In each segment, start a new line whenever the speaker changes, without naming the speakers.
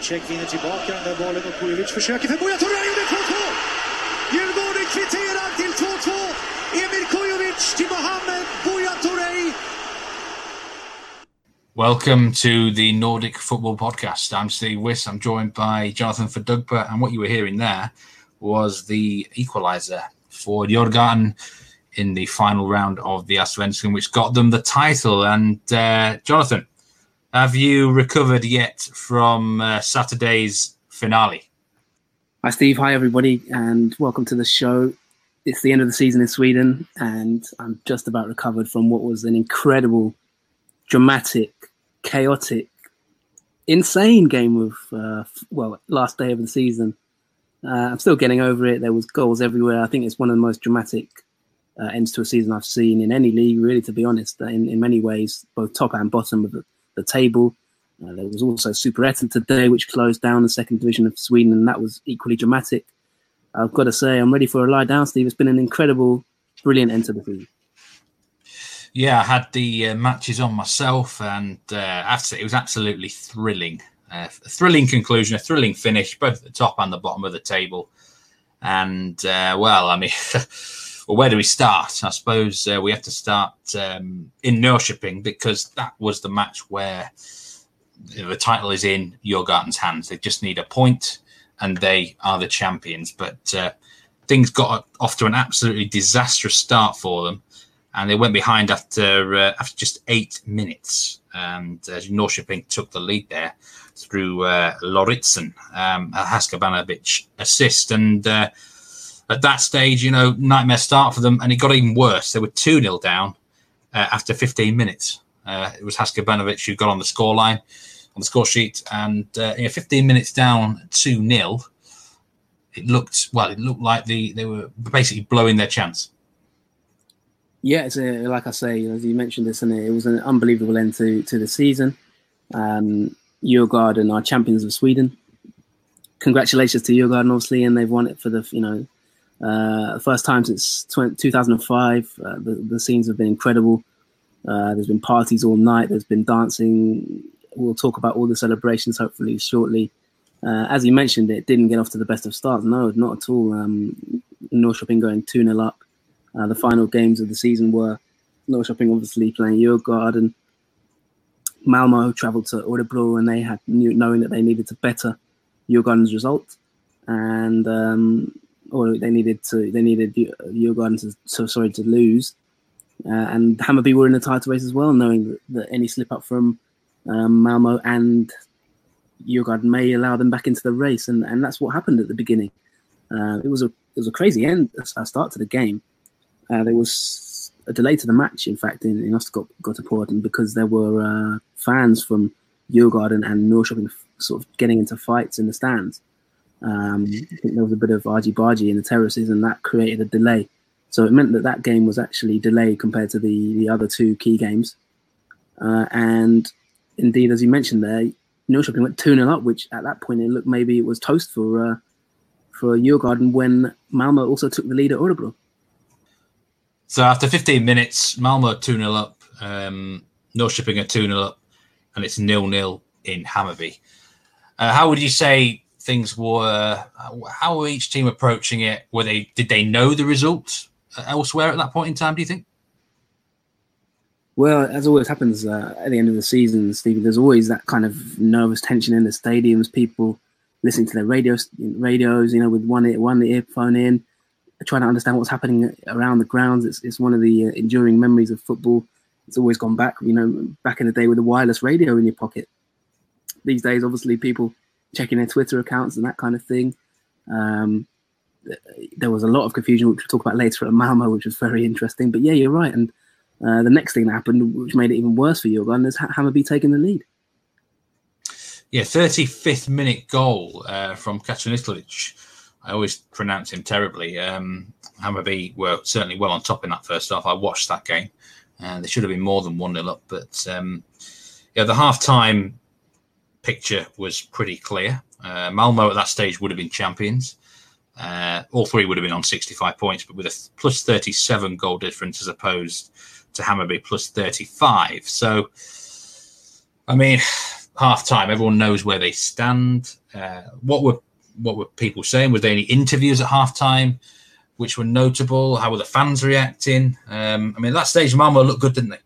tillbaka bollen och Kujovic försöker för Buya gjorde 2-2! Djurgården kvitterar till 2-2. Emir Kujovic till Mohamed Buya.
Welcome to the Nordic Football Podcast. I'm Steve Wiss. I'm joined by Jonathan Verdugpa, and what you were hearing there was the equaliser for Djurgården in the final round of the Allsvenskan, which got them the title. And uh, Jonathan, have you recovered yet from uh, Saturday's finale?
Hi, Steve. Hi, everybody, and welcome to the show. It's the end of the season in Sweden, and I'm just about recovered from what was an incredible, dramatic, chaotic, insane game of, uh, well, last day of the season. Uh, I'm still getting over it. There was goals everywhere. I think it's one of the most dramatic uh, ends to a season I've seen in any league, really, to be honest, in, in many ways, both top and bottom of the, the table. Uh, there was also Superettan today, which closed down the second division of Sweden, and that was equally dramatic. I've got to say, I'm ready for a lie down, Steve. It's been an incredible, brilliant end to the season.
Yeah, I had the uh, matches on myself, and uh, it was absolutely thrilling. Uh, a thrilling conclusion, a thrilling finish, both at the top and the bottom of the table. And uh, well, I mean, well, where do we start? I suppose uh, we have to start um, in Norrköping because that was the match where the title is in Djurgården's hands. They just need a point, and they are the champions. But uh, things got off to an absolutely disastrous start for them, and they went behind after uh, after just eight minutes. And uh, Norrköping took the lead there through uh, Lauritsen, um, a Haskabanovic assist. And uh, at that stage, you know, nightmare start for them. And it got even worse. They were 2 0 down uh, after 15 minutes. Uh, it was Haskabanovic who got on the scoreline, on the score sheet. And uh, you know, 15 minutes down 2 0, it looked, well, it looked like the, they were basically blowing their chance.
Yeah, it's a, like I say, as you mentioned this, and it was an unbelievable end to, to the season. Um, Djurgården are champions of Sweden. Congratulations to Djurgården, obviously, and they've won it for the you know uh, first time since 20, 2005. Uh, the, the scenes have been incredible. Uh, there's been parties all night. There's been dancing. We'll talk about all the celebrations hopefully shortly. Uh, as you mentioned, it didn't get off to the best of starts. No, not at all. Um, Norrköping going 2 0 up. Uh, the final games of the season were Norrköping obviously playing Djurgården Malmo travelled to Örebro and they had knowing that they needed to better Djurgården's result, and um, or they needed to they needed Djurgården to so sorry to lose, uh, and Hammarby were in the title race as well, knowing that, any slip up from um, Malmo and Djurgården may allow them back into the race, and, and that's what happened at the beginning. Uh, it was a it was a crazy end a start to the game. Uh, there was a delay to the match, in fact, in, in Östergötland because there were uh, fans from Djurgården and Norrköping sort of getting into fights in the stands. Um, I think there was a bit of argy bargy in the terraces, and that created a delay. So it meant that that game was actually delayed compared to the the other two key games. Uh, and indeed, as you mentioned there, Norrköping went 2 0 up, which at that point it looked maybe it was toast for uh, for Djurgården when Malmo also took the lead at Örebro.
So after 15 minutes, Malmo 2 0 up, um, Norrköping are 2 0 up, and it's nil nil in Hammarby. Uh, how would you say things were? How were each team approaching it? Were they did they know the results elsewhere at that point in time? Do you think?
Well, as always happens uh, at the end of the season, Stevie, there's always that kind of nervous tension in the stadiums. People listening to their radios, radios, you know, with one ear, one earphone in, trying to understand what's happening around the grounds. It's, it's one of the uh, enduring memories of football. It's always gone back, you know, back in the day with a wireless radio in your pocket. These days, obviously, people checking their Twitter accounts and that kind of thing. Um, there was a lot of confusion, which we'll talk about later at Malmo, which was very interesting. But yeah, you're right. And uh, the next thing that happened, which made it even worse for Djurgården, is Hammarby taking the lead.
Yeah, 35th minute goal uh, from Kacaniklic I always pronounce him terribly. Um, Hammarby were certainly well on top in that first half. I watched that game. and they should have been more than 1 0 up. But um, yeah, the half time picture was pretty clear. Uh, Malmo at that stage would have been champions. Uh, all three would have been on 65 points, but with a plus 37 goal difference as opposed to Hammarby plus 35. So, I mean, half time, everyone knows where they stand. Uh, what were what were people saying? Was there any interviews at half time which were notable? How were the fans reacting? Um, I mean, at that stage, Malmo looked good, didn't they?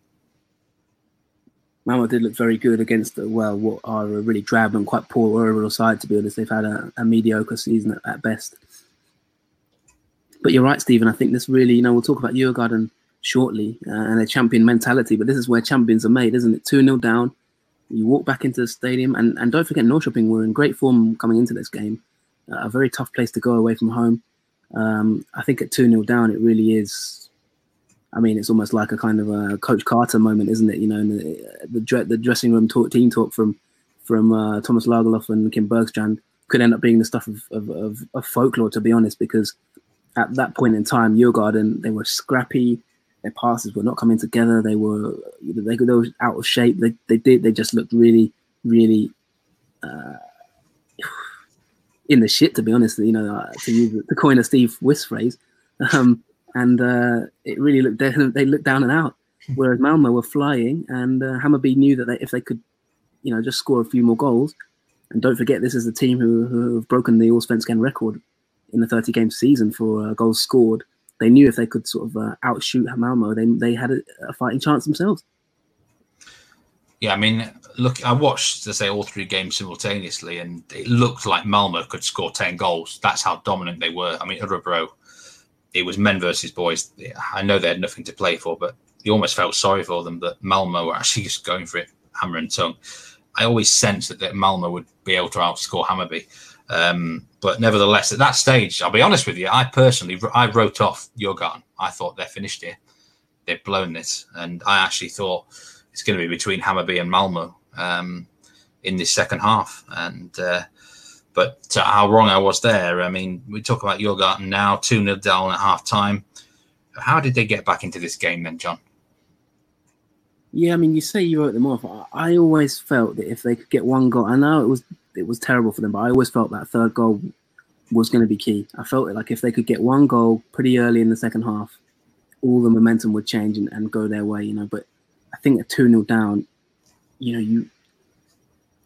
Malmo did look very good against, well, what are a really drab and quite poor overall side, to be honest. They've had a, a mediocre season at, at, best. But you're right, Stephen. I think this really, you know, we'll talk about Djurgården shortly uh, and their champion mentality, but this is where champions are made, isn't it? 2 0 down. You walk back into the stadium, and, and don't forget, Norrköping were in great form coming into this game. Uh, a very tough place to go away from home. Um, I think at 2 0 down, it really is. I mean, it's almost like a kind of a Coach Carter moment, isn't it? You know, the, the, the dressing room talk, team talk from from uh, Thomas Lagerlof and Kim Bergstrand could end up being the stuff of, of, of, of, folklore, to be honest, because at that point in time, Djurgården, they were scrappy. Their passes were not coming together. They were they, they were out of shape. They, they did. They just looked really, really uh, in the shit, to be honest. You know, uh, to use to coin a Steve Wyss phrase, um, and uh, it really looked down, they looked down and out. Whereas Malmo were flying, and uh, Hammarby knew that they, if they could, you know, just score a few more goals, and don't forget this is a team who, who have broken the Allsvenskan record in the 30 game season for uh, goals scored. They knew if they could sort of uh, outshoot Malmo, they they had a, a fighting chance themselves.
Yeah, I mean, look, I watched, to say, all three games simultaneously, and it looked like Malmo could score 10 goals. That's how dominant they were. I mean, Örebro, it was men versus boys. I know they had nothing to play for, but you almost felt sorry for them that Malmo were actually just going for it, hammer and tongue. I always sensed that, that Malmo would be able to outscore Hammarby. Um, but nevertheless, at that stage, I'll be honest with you, I personally, I wrote off Djurgården. I thought they're finished here. They've blown this. And I actually thought it's going to be between Hammarby and Malmo um, in this second half. And uh, but how wrong I was there. I mean, we talk about Djurgården now, two 0 down at half time. How did they get back into this game then, John?
Yeah, I mean, you say you wrote them off. I always felt that if they could get one goal, I know it was it was terrible for them, but I always felt that third goal was going to be key. I felt like if they could get one goal pretty early in the second half, all the momentum would change and, and go their way, you know. But I think a 2 0 down, you know, you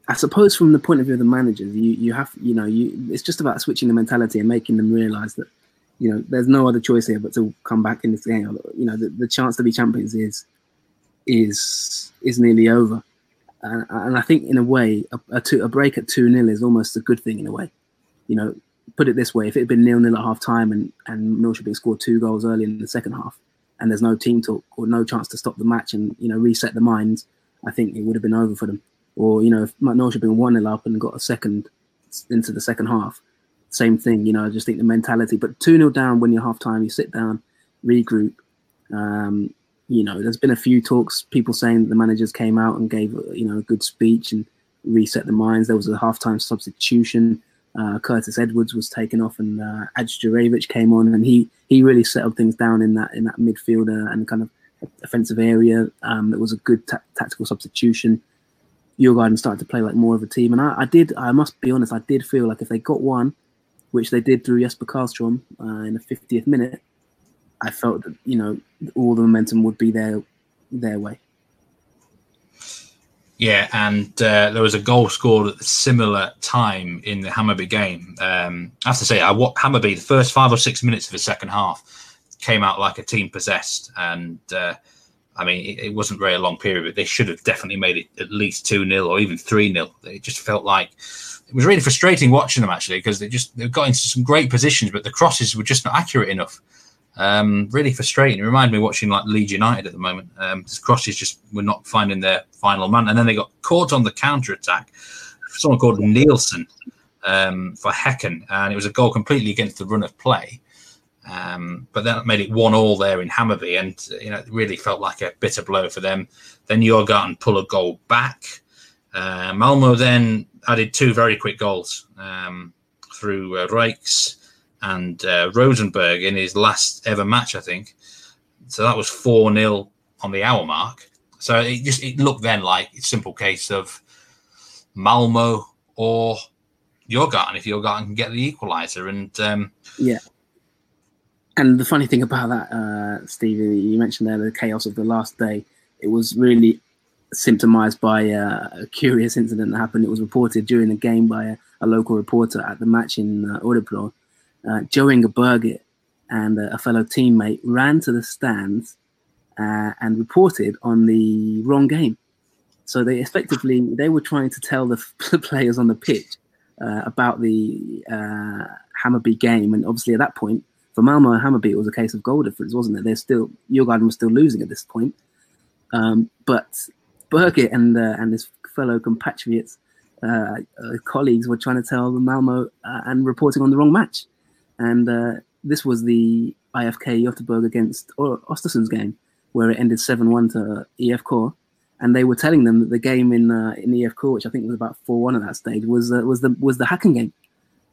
I suppose from the point of view of the managers, you you have you know, you it's just about switching the mentality and making them realise that, you know, there's no other choice here but to come back in this game. You know, the, the chance to be champions is is is nearly over. And, and I think in a way, a, a, two, a break at 2 0 is almost a good thing in a way. You know, put it this way, if it had been nil nil at half time and, and Norrköping scored two goals early in the second half, and there's no team talk or no chance to stop the match and you know reset the minds, I think it would have been over for them. Or you know, if Norwich had been one 0 up and got a second into the second half, same thing. You know, I just think the mentality. But two 0 down when you're half time, you sit down, regroup. Um, you know, there's been a few talks, people saying the managers came out and gave you know a good speech and reset the minds. There was a halftime substitution uh, Curtis Edwards was taken off and uh, Adjurevich came on, and he he really settled things down in that in that midfielder and kind of offensive area. Um, it was a good ta- tactical substitution. Djurgården started to play like more of a team, and I, I, did. I must be honest. I did feel like if they got one, which they did through Jesper Karlstrom uh, in the 50th minute, I felt that you know all the momentum would be their their way.
Yeah, and uh, there was a goal scored at a similar time in the Hammarby game. Um, I have to say, I what Hammarby the first five or six minutes of the second half came out like a team possessed, and uh, I mean it, it, wasn't very a long period, but they should have definitely made it at least two 0 or even three 0 It just felt like it was really frustrating watching them actually because they just they got into some great positions, but the crosses were just not accurate enough. Um, really frustrating. It reminded me watching like Leeds United at the moment. Um, crosses just were not finding their final man, and then they got caught on the counter attack. Someone called Nielsen um, for Häcken, and it was a goal completely against the run of play. Um, but that made it one all there in Hammarby, and you know it really felt like a bitter blow for them. Then Djurgården pull a goal back. Uh, Malmo then added two very quick goals um, through uh, Rieks and uh, Rosenberg in his last ever match, I think. So that was 4 0 on the hour mark. So it just it looked then like a simple case of Malmo or Djurgården if Djurgården can get the equaliser. And um,
yeah. And the funny thing about that, uh, Steve, you mentioned there the chaos of the last day. It was really symptomized by uh, a curious incident that happened. It was reported during the game by a, a local reporter at the match in uh, Örebro. Uh, Jo Inge Berget and a fellow teammate ran to the stands uh, and reported on the wrong game. So they effectively they were trying to tell the, the players on the pitch uh, about the uh, Hammarby game, and obviously at that point for Malmo and Hammarby it was a case of goal difference, wasn't it? They're still Djurgården was still losing at this point, um, but Berget and uh, and his fellow compatriots, uh, uh, colleagues were trying to tell Malmo uh, and reporting on the wrong match, and uh, this was the IFK Göteborg against Ostersund's game, where it ended seven one to IFK, and they were telling them that the game in uh, in IFK, which I think was about four one at that stage, was was the was the Häcken game.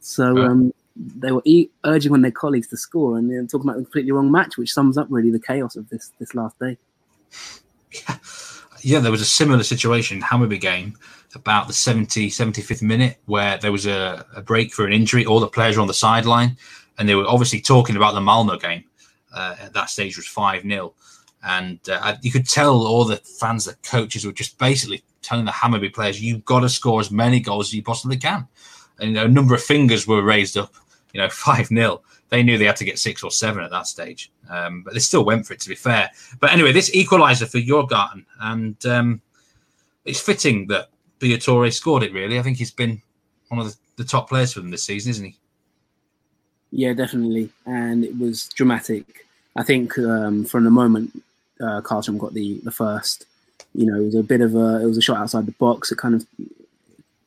So. Um, they were e- urging on their colleagues to score, and talking about the completely wrong match, which sums up really the chaos of this this last day.
Yeah yeah, there was a similar situation in Hammarby game about the 70, 75th minute where there was a, a, break for an injury. All the players were on the sideline and they were obviously talking about the Malmo game. Uh, at that stage was 5 0. And uh, you could tell all the fans, the coaches were just basically telling the Hammarby players, you've got to score as many goals as you possibly can. And you know, a number of fingers were raised up, you know, 5 0 they knew they had to get six or seven at that stage, um, but they still went for it. To be fair, but anyway, this equaliser for Djurgården, and um, it's fitting that Buya scored it. Really, I think he's been one of the, the, top players for them this season, isn't he?
Yeah, definitely, and it was dramatic. I think um, from the moment uh, Carlton got the the first, you know, it was a bit of a it was a shot outside the box. It kind of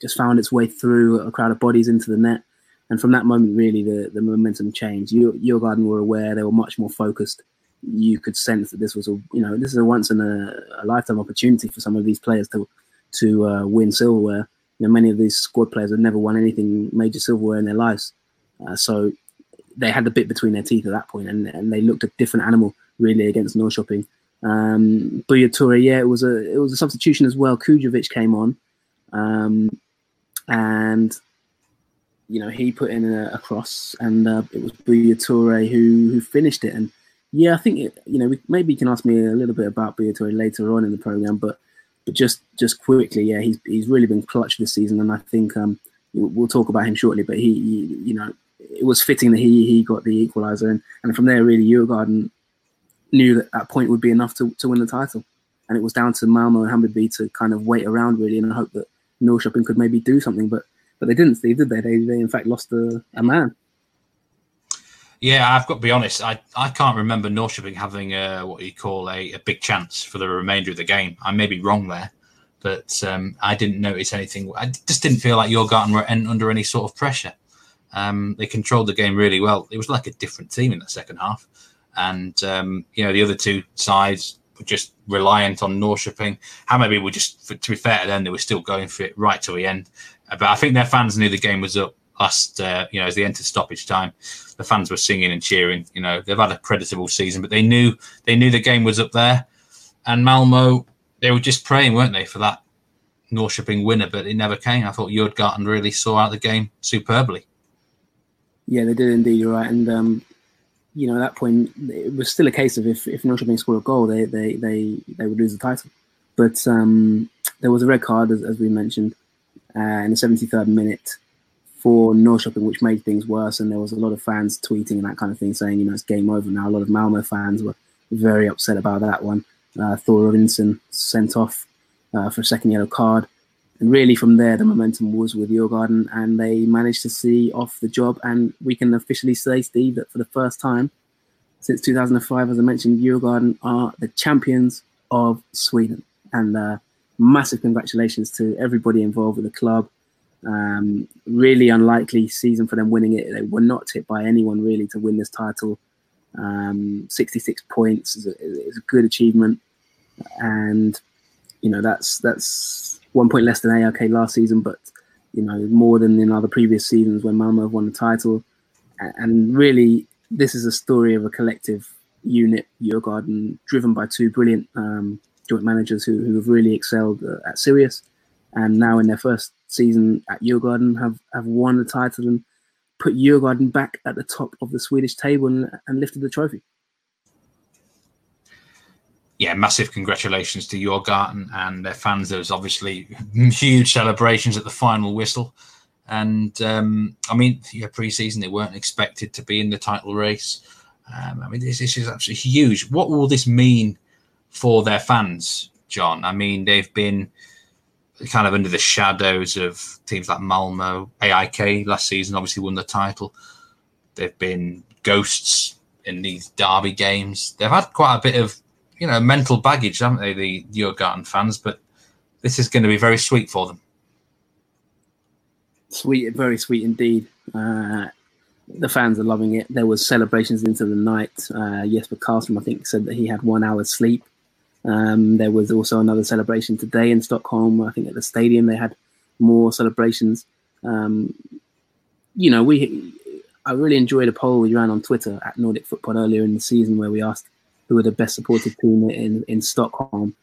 just found its way through a crowd of bodies into the net and from that moment, really, the, the momentum changed. Djurgården were aware; they were much more focused. You could sense that this was a you know this is a once in a, a lifetime opportunity for some of these players to to uh, win silverware. You know, many of these squad players have never won anything major silverware in their lives, uh, so they had the bit between their teeth at that point, and, and they looked a different animal really against Norrköping. Um, Buya Turay, yeah, it was a it was a substitution as well. Kujovic came on, um, and you know, he put in a, a cross, and uh, it was Turay who who finished it. And yeah, I think it, you know, we, maybe you can ask me a little bit about Turay later on in the program, but but just just quickly, yeah, he's he's really been clutch this season, and I think um, we'll talk about him shortly. But he, he you know, it was fitting that he he got the equaliser, and, and from there, really, Djurgården knew that that point would be enough to, to win the title, and it was down to Malmo and Hammarby to kind of wait around really and hope that Norrköping could maybe do something, but but they didn't, Steve, did they? They, they in fact lost a, a man.
Yeah, I've got to be honest. I, I can't remember Norrköping having a, what you call a, a big chance for the remainder of the game. I may be wrong there, but um, I didn't notice anything. I just didn't feel like Djurgården were under any sort of pressure. Um, they controlled the game really well. It was like a different team in the second half, and um, you know the other two sides were just reliant on Norrköping. Hammarby were just, to be fair to them, they were still going for it right to the end. But I think their fans knew the game was up last, uh, you know, as they entered stoppage time. The fans were singing and cheering. You know, they've had a creditable season, but they knew they knew the game was up there. And Malmo, they were just praying, weren't they, for that Norrköping winner, but it never came. I thought Djurgården really saw out the game superbly.
Yeah, they did indeed. You're right, and um, you know at that point it was still a case of if if Norrköping scored a goal, they they they they would lose the title. But um, there was a red card, as, as we mentioned, uh, in the 73rd minute for Norrköping, which made things worse. And there was a lot of fans tweeting and that kind of thing, saying, you know, it's game over now. A lot of Malmo fans were very upset about that one. Uh, Thor Robinson sent off uh, for a second yellow card. And really, from there, the momentum was with Djurgården, and they managed to see off the job. And we can officially say, Steve, that for the first time since 2005, as I mentioned, Djurgården are the champions of Sweden. And uh, massive congratulations to everybody involved with the club. Um, really unlikely season for them winning it. They were not tipped by anyone really to win this title. Um, 66 points is a, is a, good achievement, and you know that's that's one point less than AIK last season, but you know more than in other previous seasons when Malmo have won the title. And really, this is a story of a collective unit, Djurgården, driven by two brilliant um, joint managers who, who have really excelled uh, at Sirius and now in their first season at Djurgården have have won the title and put Djurgården back at the top of the Swedish table and, and lifted the trophy.
Yeah, massive congratulations to Djurgården and their fans. There was obviously huge celebrations at the final whistle. And um, I mean, yeah, pre-season they weren't expected to be in the title race. Um, I mean, this, this, is absolutely huge. What will this mean for their fans, John? I mean, they've been kind of under the shadows of teams like Malmo, AIK last season. Obviously, won the title. They've been ghosts in these derby games. They've had quite a bit of, you know, mental baggage, haven't they, the Djurgården fans? But this is going to be very sweet for them.
Sweet, very sweet indeed. Uh, the fans are loving it. There was celebrations into the night. Uh, Jesper Karlstrom, I think, said that he had one hour's sleep. Um, there was also another celebration today in Stockholm. I think at the stadium they had more celebrations. Um, you know, we I really enjoyed a poll we ran on Twitter at Nordic Football earlier in the season where we asked who were the best supported team in in Stockholm,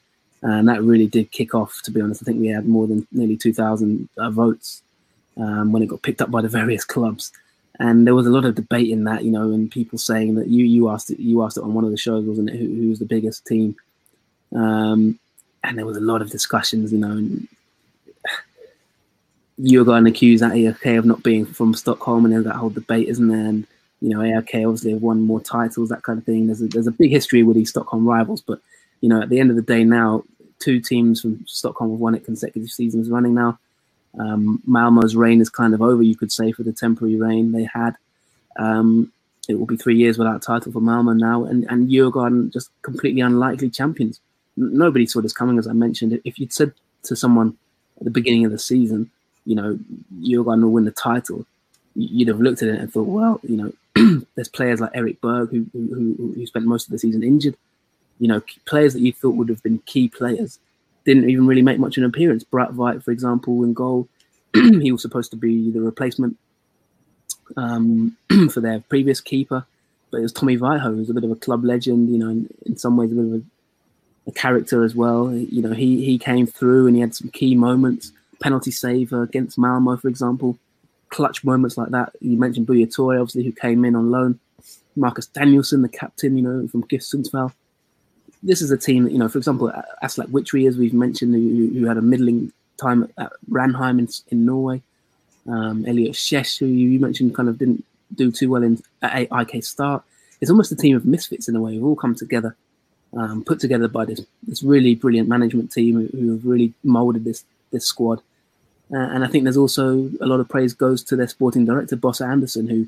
and that really did kick off. To be honest, I think we had more than nearly two thousand uh, votes um, when it got picked up by the various clubs. And there was a lot of debate in that, you know, and people saying that you you asked it, you asked it on one of the shows, wasn't it? Who, the biggest team? Um, and there was a lot of discussions, you know. You were getting accused at AIK of not being from Stockholm, and there's that whole debate, isn't there? And you know, AIK obviously have won more titles, that kind of thing. There's a, there's a big history with these Stockholm rivals, but you know, at the end of the day, now two teams from Stockholm have won it consecutive seasons running now. Um, Malmo's reign is kind of over, you could say, for the temporary reign they had. Um, it will be three years without title for Malmo now, and and Djurgården just completely unlikely champions. Nobody saw this coming, as I mentioned. If you'd said to someone at the beginning of the season, you know, you're going to win the title, you'd have looked at it and thought, well, you know, there's players like Eric Berg who, who who spent most of the season injured. You know, players that you thought would have been key players didn't even really make much of an appearance. Brattveit, for example, in goal, he was supposed to be the replacement um, for their previous keeper, but it was Tommi Vaiho, who's a bit of a club legend. You know, in, in some ways a bit of a, character as well. You know, he he came through and he had some key moments. Penalty save against Malmo, for example, clutch moments like that. You mentioned Buya Turay, obviously, who came in on loan. Marcus Danielson, the captain, you know, from GIF Sundsvall this is a team that, you know, for example, Aslak Witry, as we've mentioned, who, who had a middling time at Ranheim in, in Norway. Um, Elliot Käck, who you mentioned kind of didn't do too well in at IK Start. It's almost a team of misfits in a way. We've all come together, um, put together by this this really brilliant management team who, have really molded this this squad. Uh, and I think there's also a lot of praise goes to their sporting director, Bosse Anderson, who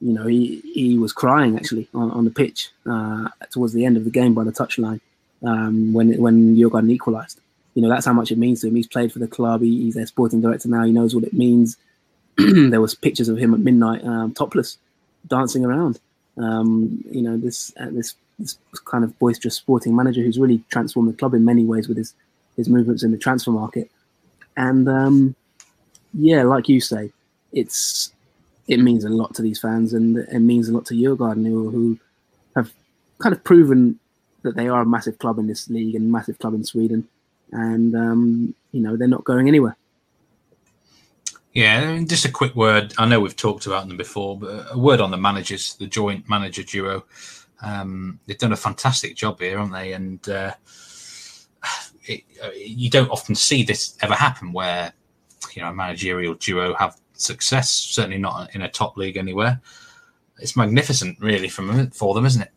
you know, he, he was crying actually on, on the pitch uh, towards the end of the game by the touchline um, when when Djurgården equalised. You know, that's how much it means to him. He's played for the club. He, he's their sporting director now. He knows what it means. there was pictures of him at midnight, um, topless, dancing around. Um, you know, this, uh, this this kind of boisterous sporting manager who's really transformed the club in many ways with his his movements in the transfer market. And um, yeah, like you say, it's it means a lot to these fans, and it means a lot to Djurgården, who, who have kind of proven that they are a massive club in this league and massive club in Sweden, and um, you know they're not going anywhere.
Yeah, just a quick word. I know we've talked about them before, but a word on the managers, the joint manager duo. Um, they've done a fantastic job here, haven't they? And uh, it, you don't often see this ever happen, where you know a managerial duo have success. Certainly not in a top league anywhere. It's magnificent, really, from for them, isn't it?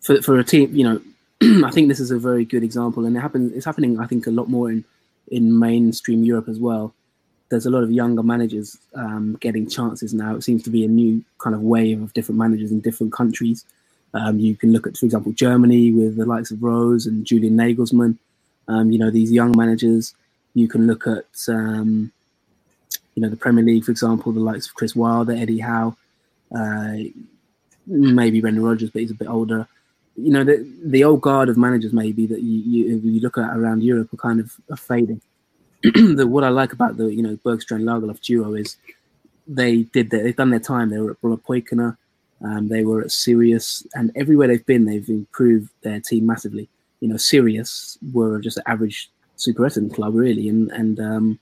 For for a team, you know, I think this is a very good example, and it happens. It's happening, I think, a lot more in in mainstream Europe as well. There's a lot of younger managers um, getting chances now. It seems to be a new kind of wave of different managers in different countries. Um, you can look at, for example, Germany with the likes of Rose and Julian Nagelsmann. Um, you know, these young managers. You can look at um, you know, the Premier League, for example, the likes of Chris Wilder, Eddie Howe, uh, maybe Brendan Rodgers, but he's a bit older. You know, the the old guard of managers maybe that you, you, you look at around Europe are kind of are fading. the, what I like about the you know Bergstrand Lagerlöf duo is they did their, they've done their time. They were at Brommapojkarna, um, they were at Sirius, and everywhere they've been, they've improved their team massively. You know, Sirius were just an average Super Superettan club really, and and um,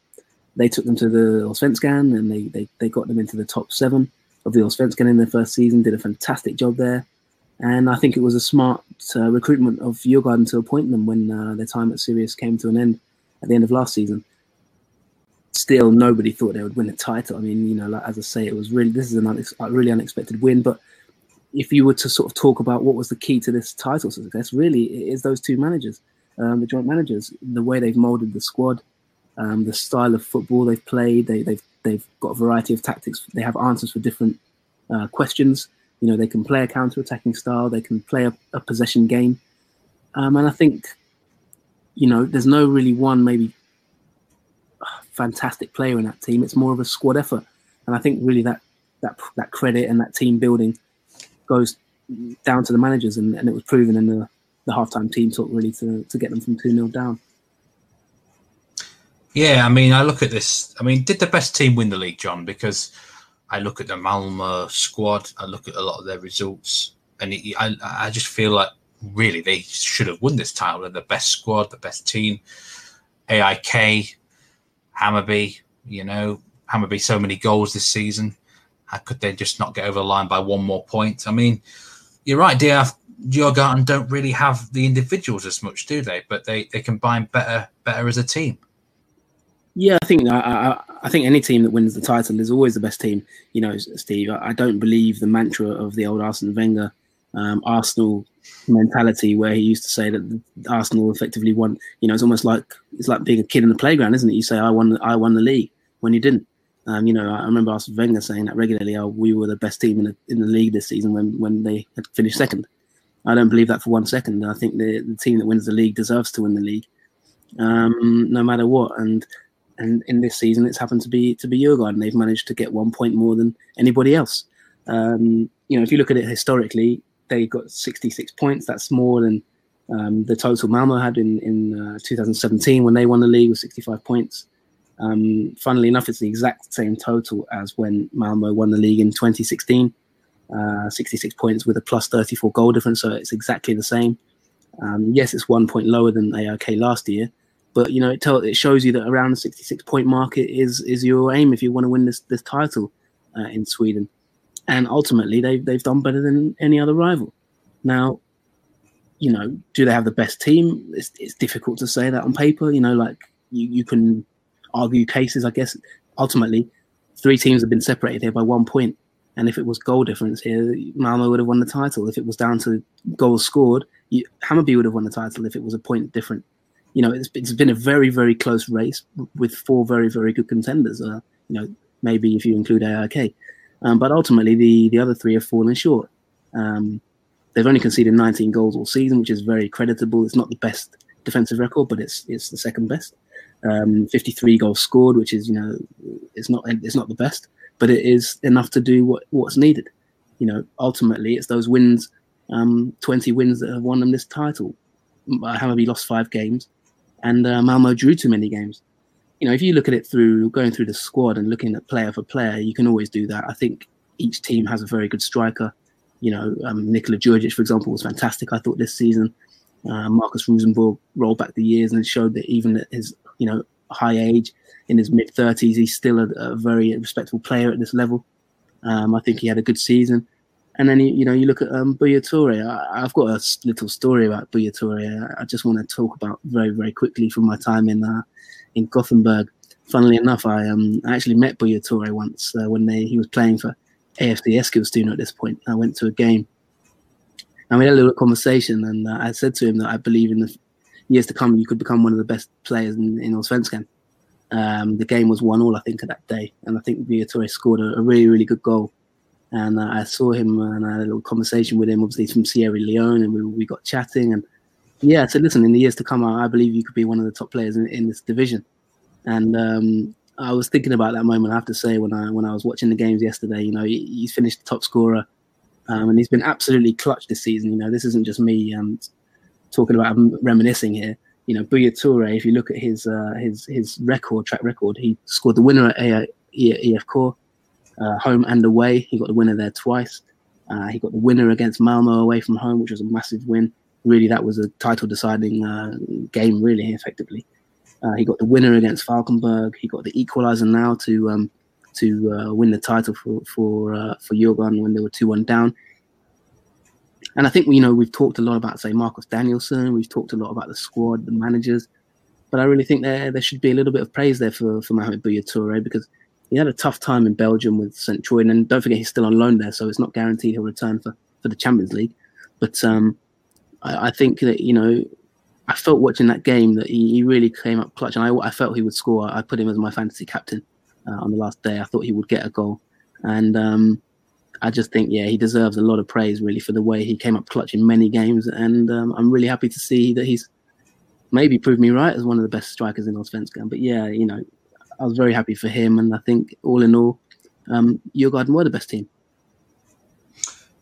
they took them to the Allsvenskan and they, they they got them into the top seven of the Allsvenskan in their first season. Did a fantastic job there, and I think it was a smart uh, recruitment of Djurgården to appoint them when uh, their time at Sirius came to an end at the end of last season. Still, nobody thought they would win a title. I mean, you know, like, as I say, it was really this is an unex- a really unexpected win, but if you were to sort of talk about what was the key to this title success, really, it is those two managers um, the joint managers, the way they've molded the squad, um, the style of football they've played. They, they've they've got a variety of tactics. They have answers for different uh, questions. You know, they can play a counter-attacking style. They can play a, a possession game, um, and I think, you know, there's no really one maybe fantastic player in that team. It's more of a squad effort, and I think really that that that credit and that team building goes down to the managers, and, and it was proven in the the halftime team talk really to, to get them from 2 0 down.
Yeah, I mean, I look at this. I mean, did the best team win the league, John? Because I look at the Malmo squad, I look at a lot of their results, and it, I, I just feel like really they should have won this title. They're the best squad, the best team. AIK, Hammarby, you know, Hammarby so many goals this season. How could they just not get over the line by one more point? I mean, you're right, DF. Djurgården don't really have the individuals as much, do they? But they, they combine better better as a team.
Yeah, I think I, I, think any team that wins the title is always the best team. You know, Steve. I, I don't believe the mantra of the old Arsene Wenger um, Arsenal mentality, where he used to say that Arsenal effectively won. You know, it's almost like it's like being a kid in the playground, isn't it? You say, "I won, I won the league," when you didn't. Um, you know, I remember Arsene Wenger saying that regularly. Oh, we were the best team in the in the league this season when when they had finished second. I don't believe that for one second. I think the, the team that wins the league deserves to win the league, um, no matter what. And and in this season, it's happened to be to be Djurgården. They've managed to get one point more than anybody else. Um, you know, if you look at it historically, they got 66 points. That's more than um, the total Malmo had in in uh, 2017 when they won the league with 65 points. Um, funnily enough, it's the exact same total as when Malmo won the league in 2016 uh, 66 points with a plus 34 goal difference, so it's exactly the same. Um, yes, it's one point lower than AIK last year, but you know it, tell, it shows you that around the 66 point market is is your aim if you want to win this this title uh, in Sweden. And ultimately, they've they've done better than any other rival. Now, you know, do they have the best team? It's, it's difficult to say that on paper. You know, like you, you can argue cases. I guess ultimately, three teams have been separated here by one point and if it was goal difference here, Malmo would have won the title. If it was down to goals scored, you, Hammarby would have won the title if it was a point different. You know, it's, it's been a very, very close race with four very, very good contenders. Uh, you know, maybe if you include AIK. Um, but ultimately, the, the other three have fallen short. Um, they've only conceded 19 goals all season, which is very creditable. It's not the best defensive record, but it's it's the second best. Um, 53 goals scored, which is you know, it's not it's not the best but it is enough to do what, what's needed. You know, ultimately, it's those wins, um, 20 wins that have won them this title. Hammarby lost five games, and uh, Malmo drew too many games. You know, if you look at it through going through the squad and looking at player for player, you can always do that. I think each team has a very good striker. You know, um, Nikola Djurdjic, for example, was fantastic. I thought this season. Uh, Marcus Rosenberg rolled back the years and showed that even at his, you know, high age, in his mid 30s. He's still a, a, very respectable player at this level. Um, I think he had a good season. And then, you, you know, you look at um, Buya Turay. I, have got a little story about Buya Turay. I just want to talk about very, very quickly from my time in uh, in Gothenburg. Funnily enough, I um, actually met Buya Turay once uh, when they, he was playing for AFC Eskilstuna at this point. I went to a game and we had a little conversation. And uh, I said to him that I believe in the years to come, you could become one of the best players in, in Allsvenskan. Um, the game was one all, I think, at that day, and I think Buya scored a, a, really, really good goal. And uh, I saw him and I had a little conversation with him. Obviously, he's from Sierra Leone, and we, we got chatting. And yeah, I said, listen, in the years to come, I, I believe you could be one of the top players in, in this division. And um, I was thinking about that moment. I have to say, when I when I was watching the games yesterday, you know, he, he's finished top scorer, um, and he's been absolutely clutch this season. You know, this isn't just me um, talking about reminiscing here you know, Buya Turay, if you look at his uh, his his record, track record, he scored the winner at A- IFK, uh, home and away. He got the winner there twice. Uh, he got the winner against Malmo away from home, which was a massive win. Really, that was a title deciding uh, game, really, effectively. Uh, he got the winner against Falkenberg. He got the equaliser now to um, to uh, win the title for for uh, for Djurgården when they were two one down. And I think you know we've talked a lot about say Marcus Danielson. We've talked a lot about the squad, the managers, but I really think there there should be a little bit of praise there for for Mohamed Buya Turay because he had a tough time in Belgium with St. Troy, and don't forget he's still on loan there, so it's not guaranteed he'll return for for the Champions League. But um, I, I, think that you know I felt watching that game that he, he really came up clutch, and I, I, felt he would score. I put him as my fantasy captain uh, on the last day. I thought he would get a goal, and um, I just think yeah he deserves a lot of praise really for the way he came up clutch in many games, and um, I'm really happy to see that he's maybe proved me right as one of the best strikers in Allsvenskan. But yeah, you know, I was very happy for him, and I think all in all, um, Djurgården were the best team.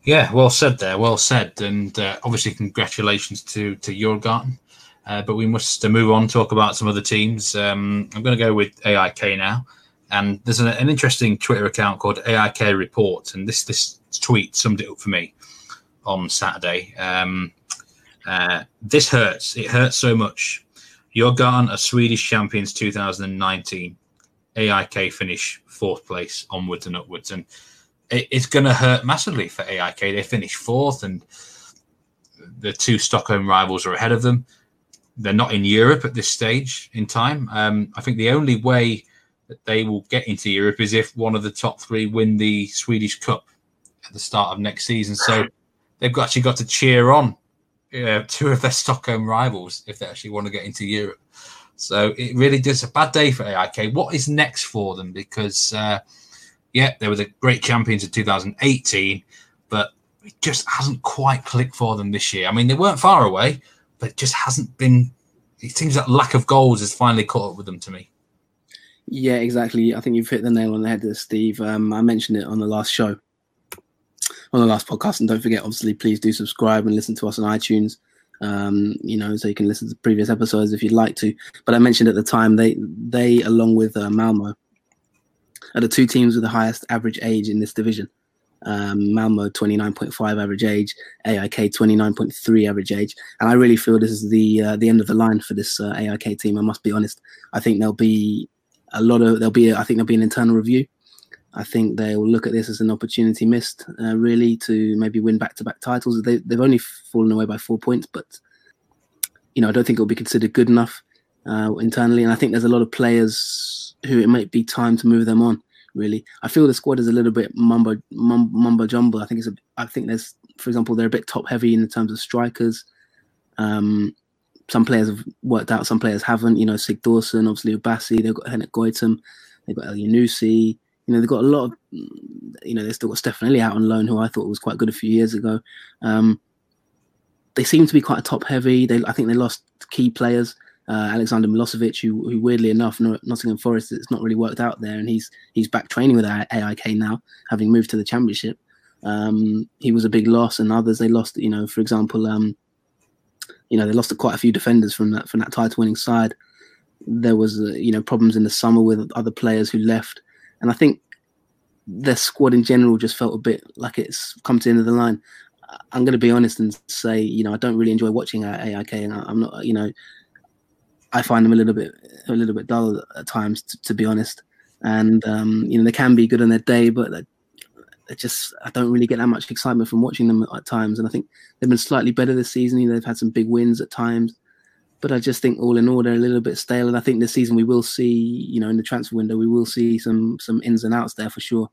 Yeah, well said there. Well said, and uh, obviously congratulations to to Djurgården. Uh, but we must move on, talk about some other teams. Um, I'm going to go with AIK now. And there's an, an, interesting Twitter account called AIK Report. And this, this tweet summed it up for me on Saturday. Um, uh, this hurts. It hurts so much. Djurgården are Swedish champions 2019. AIK finish fourth place, onwards and upwards. And it, it's going to hurt massively for AIK. They finish fourth, and the two Stockholm rivals are ahead of them they're not in Europe at this stage in time. Um, I think the only way that they will get into Europe is if one of the top three win the Swedish Cup at the start of next season. So they've actually got to cheer on uh, two of their Stockholm rivals if they actually want to get into Europe. So it really does a bad day for AIK. What is next for them? Because uh, yeah, they were the great champions in 2018, but it just hasn't quite clicked for them this year. I mean, they weren't far away but it just hasn't been. It seems that lack of goals has finally caught up with them to me.
Yeah, exactly. I think you've hit the nail on the head there, Steve. Um, I mentioned it on the last show, on the last podcast, and don't forget, obviously, please do subscribe and listen to us on iTunes. Um, you know, so you can listen to previous episodes if you'd like to. But I mentioned at the time they they along with uh, Malmo are the two teams with the highest average age in this division um, Malmo 29.5 average age, AIK 29.3 average age, and I really feel this is the uh, the end of the line for this uh, AIK team. I must be honest. I think there'll be a lot of there'll be a, I think there'll be an internal review. I think they will look at this as an opportunity missed, uh, really, to maybe win back-to-back titles. They, they've only fallen away by four points, but you know I don't think it'll be considered good enough uh, internally. And I think there's a lot of players who it might be time to move them on really. I feel the squad is a little bit mumbo mumbo, mumbo jumbo. I think it's a. I think there's, for example, they're a bit top heavy in terms of strikers. Um, some players have worked out, some players haven't. You know, Sigthorsson, obviously Obasi, they've got Henok Goitom, they've got Elyounoussi. You know, they've got a lot of. You know, they've still got Stefan Elliott out on loan, who I thought was quite good a few years ago. Um, they seem to be quite top heavy. They, I think they lost key players uh, Alexander Milosevic, who, who weirdly enough, Nottingham Forest, it's not really worked out there, and he's he's back training with AIK now, having moved to the Championship. Um, he was a big loss, and others they lost. You know, for example, um, you know they lost quite a few defenders from that from that title-winning side. There was uh, you know problems in the summer with other players who left, and I think their squad in general just felt a bit like it's come to the end of the line. I'm going to be honest and say, you know, I don't really enjoy watching AIK, and I'm not, you know, I find them a little bit a little bit dull at times, to, to be honest. And um, you know they can be good on their day, but they just I don't really get that much excitement from watching them at times. And I think they've been slightly better this season. You know, they've had some big wins at times, but I just think all in all they're a little bit stale. And I think this season we will see, you know, in the transfer window we will see some some ins and outs there for sure.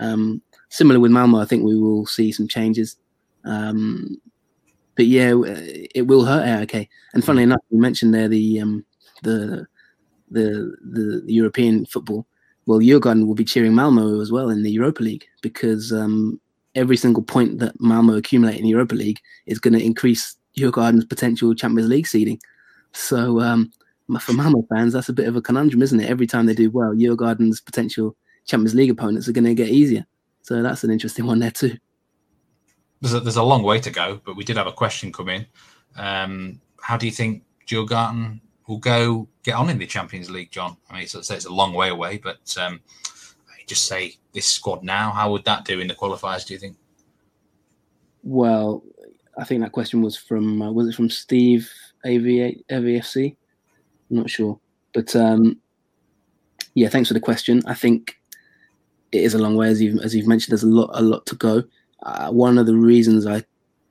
Um, similar with Malmo, I think we will see some changes. Um, but yeah, it will hurt AIK. And funnily enough, you mentioned there the um, the, the the European football. Well, Djurgården will be cheering Malmo as well in the Europa League because um, every single point that Malmo accumulate in the Europa League is going to increase Djurgården's potential Champions League seeding. So um, for Malmo fans, that's a bit of a conundrum, isn't it? Every time they do well, Djurgården's potential Champions League opponents are going to get easier. So that's an interesting one there too
there's a, there's a long way to go, but we did have a question come in. Um, how do you think Djurgården will go get on in the Champions League, John? I mean, it's, it's a long way away, but um, just say this squad now. How would that do in the qualifiers? Do you think?
Well, I think that question was from uh, was it from Steve AV, AVFC? I'm not sure. But um, yeah, thanks for the question. I think it is a long way, as you've as you've mentioned. There's a lot a lot to go. Uh, one of the reasons I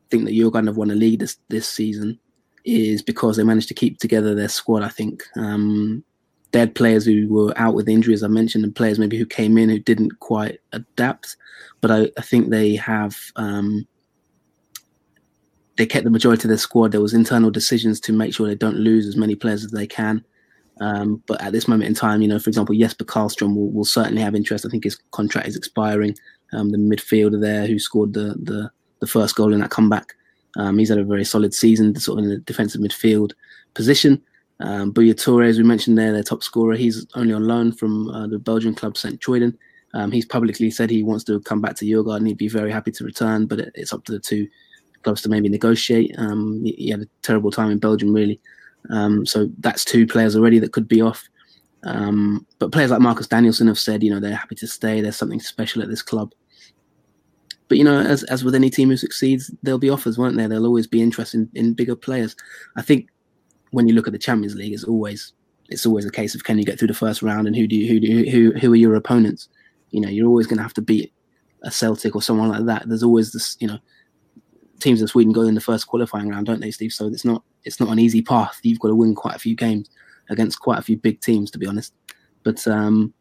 think that Djurgården have won a league this this season is because they managed to keep together their squad. I think um, they had players who were out with injuries, I mentioned, and players maybe who came in who didn't quite adapt. But I, I think they have um, they kept the majority of their squad. There was internal decisions to make sure they don't lose as many players as they can. Um, but at this moment in time, you know, for example, Jesper Karlstrom will, will certainly have interest. I think his contract is expiring. Um, the midfielder there who scored the, the, the first goal in that comeback. Um, he's had a very solid season, sort of in the defensive midfield position. Um, Buya Turay, as we mentioned there, their top scorer, he's only on loan from uh, the Belgian club St. Truiden. Um, he's publicly said he wants to come back to Djurgården. He'd be very happy to return, but it, it's up to the two clubs to maybe negotiate. Um, he, had a terrible time in Belgium, really. Um, so that's two players already that could be off. Um, but players like Marcus Danielson have said, you know, they're happy to stay. There's something special at this club. But you know, as as with any team who succeeds, there'll be offers, won't there? There'll always be interest in, in bigger players. I think when you look at the Champions League, it's always it's always a case of can you get through the first round and who do you, who do you, who who are your opponents? You know, you're always going to have to beat a Celtic or someone like that. There's always this, you know, teams in Sweden go in the first qualifying round, don't they, Steve? So it's not it's not an easy path. You've got to win quite a few games against quite a few big teams, to be honest. But um,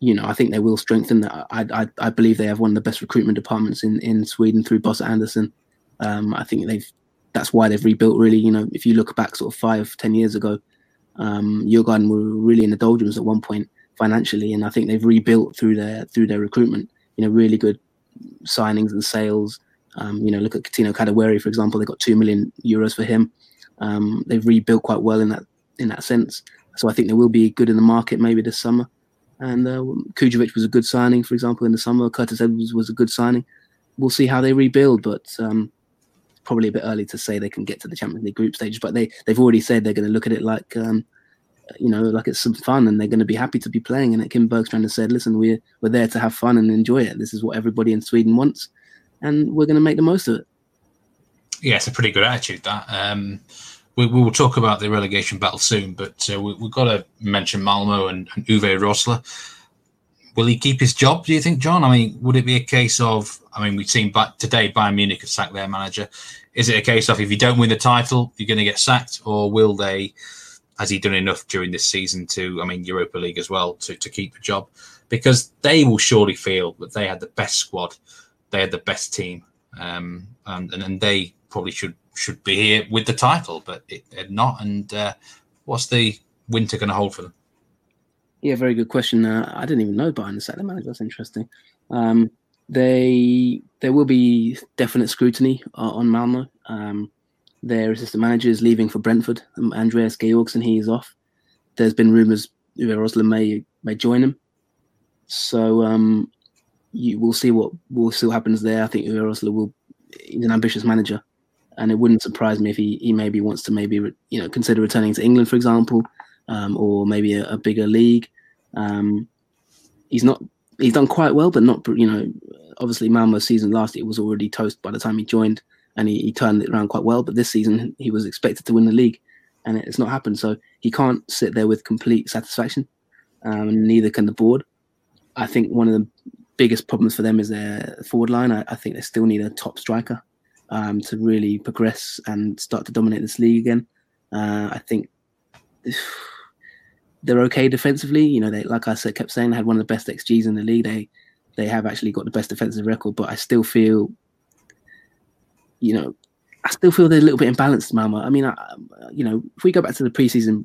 you know, I think they will strengthen that. I, I, I believe they have one of the best recruitment departments in, in Sweden through Bosse Andersson. Um, I think they've that's why they've rebuilt. Really, you know, if you look back sort of five, ten years ago, um, Djurgården were really in the doldrums at one point financially, and I think they've rebuilt through their through their recruitment. You know, really good signings and sales. Um, you know, look at Coutinho Kadewere, for example. They got two million euros for him. Um, they've rebuilt quite well in that in that sense. So I think they will be good in the market maybe this summer. And uh, Kujovic was a good signing, for example, in the summer. Curtis Edwards was a good signing. We'll see how they rebuild, but um, probably a bit early to say they can get to the Champions League group stage. But they they've already said they're going to look at it like um, you know like it's some fun, and they're going to be happy to be playing. And Kim Bergstrand has said, "Listen, we're we're there to have fun and enjoy it. This is what everybody in Sweden wants, and we're going to make the most of it."
Yeah, it's a pretty good attitude. That. Um, we, we, will talk about the relegation battle soon, but uh, we, have got to mention Malmo and, and Uwe Rosler. Will he keep his job? Do you think, John? I mean, would it be a case of? I mean, we've seen back today Bayern Munich have sacked their manager. Is it a case of if you don't win the title, you're going to get sacked, or will they? Has he done enough during this season to? I mean, Europa League as well to to keep the job, because they will surely feel that they had the best squad, they had the best team, um, and and, and they probably should should be here with the title, but it, it not. And uh, what's the winter going to hold for them?
Yeah, very good question. Uh, I didn't even know Bayern the manager. That's interesting. Um, they there will be definite scrutiny uh, on Malmo. Um, their assistant manager is leaving for Brentford. Um, Andreas Georgson, he is off. There's been rumours Uwe Rosler may may join him. So um, you will see what will still happens there. I think Uwe Rosler will. He's an ambitious manager and it wouldn't surprise me if he, he maybe wants to maybe you know consider returning to England, for example, um, or maybe a, a bigger league. Um, he's not he's done quite well, but not you know obviously Malmo's season last year was already toast by the time he joined, and he, he turned it around quite well. But this season he was expected to win the league, and it's not happened. So he can't sit there with complete satisfaction, um, and neither can the board. I think one of the biggest problems for them is their forward line. I, I think they still need a top striker um, to really progress and start to dominate this league again. Uh, I think they're okay defensively. You know, they like I said, kept saying they had one of the best XGs in the league. They they have actually got the best defensive record, but I still feel, you know, I still feel they're a little bit imbalanced, Malmo. I mean, I, you know, if we go back to the preseason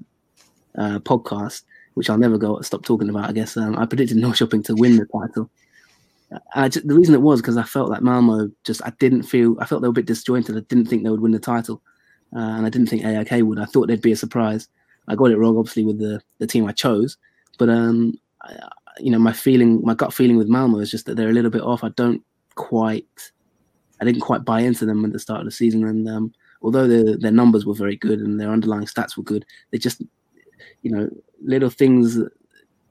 uh, podcast, which I'll never go stop talking about, I guess um, I predicted Norrköping to win the title. Just, the reason it was because I felt like Malmo just I didn't feel I felt they were a bit disjointed. I didn't think they would win the title, uh, and I didn't think AIK would. I thought they'd be a surprise. I got it wrong, obviously, with the the team I chose, but um, I, you know, my feeling, my gut feeling with Malmo is just that they're a little bit off. I don't quite, I didn't quite buy into them at the start of the season, and um, although their their numbers were very good and their underlying stats were good, they just, you know, little things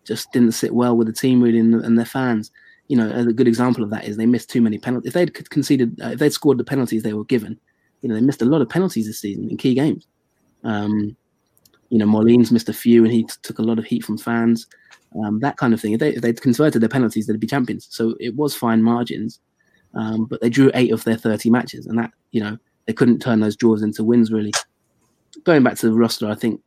just didn't sit well with the team really and, and their fans you know, a good example of that is they missed too many penalties. If they'd conceded, uh, if they'd scored the penalties they were given, you know, they missed a lot of penalties this season in key games. Um, You know, Molins missed a few, and he t- took a lot of heat from fans. Um, that kind of thing. If, they, if they'd converted their penalties, they'd be champions. So it was fine margins, um, but they drew eight of their 30 matches, and that you know they couldn't turn those draws into wins really. Going back to the Rosler, I think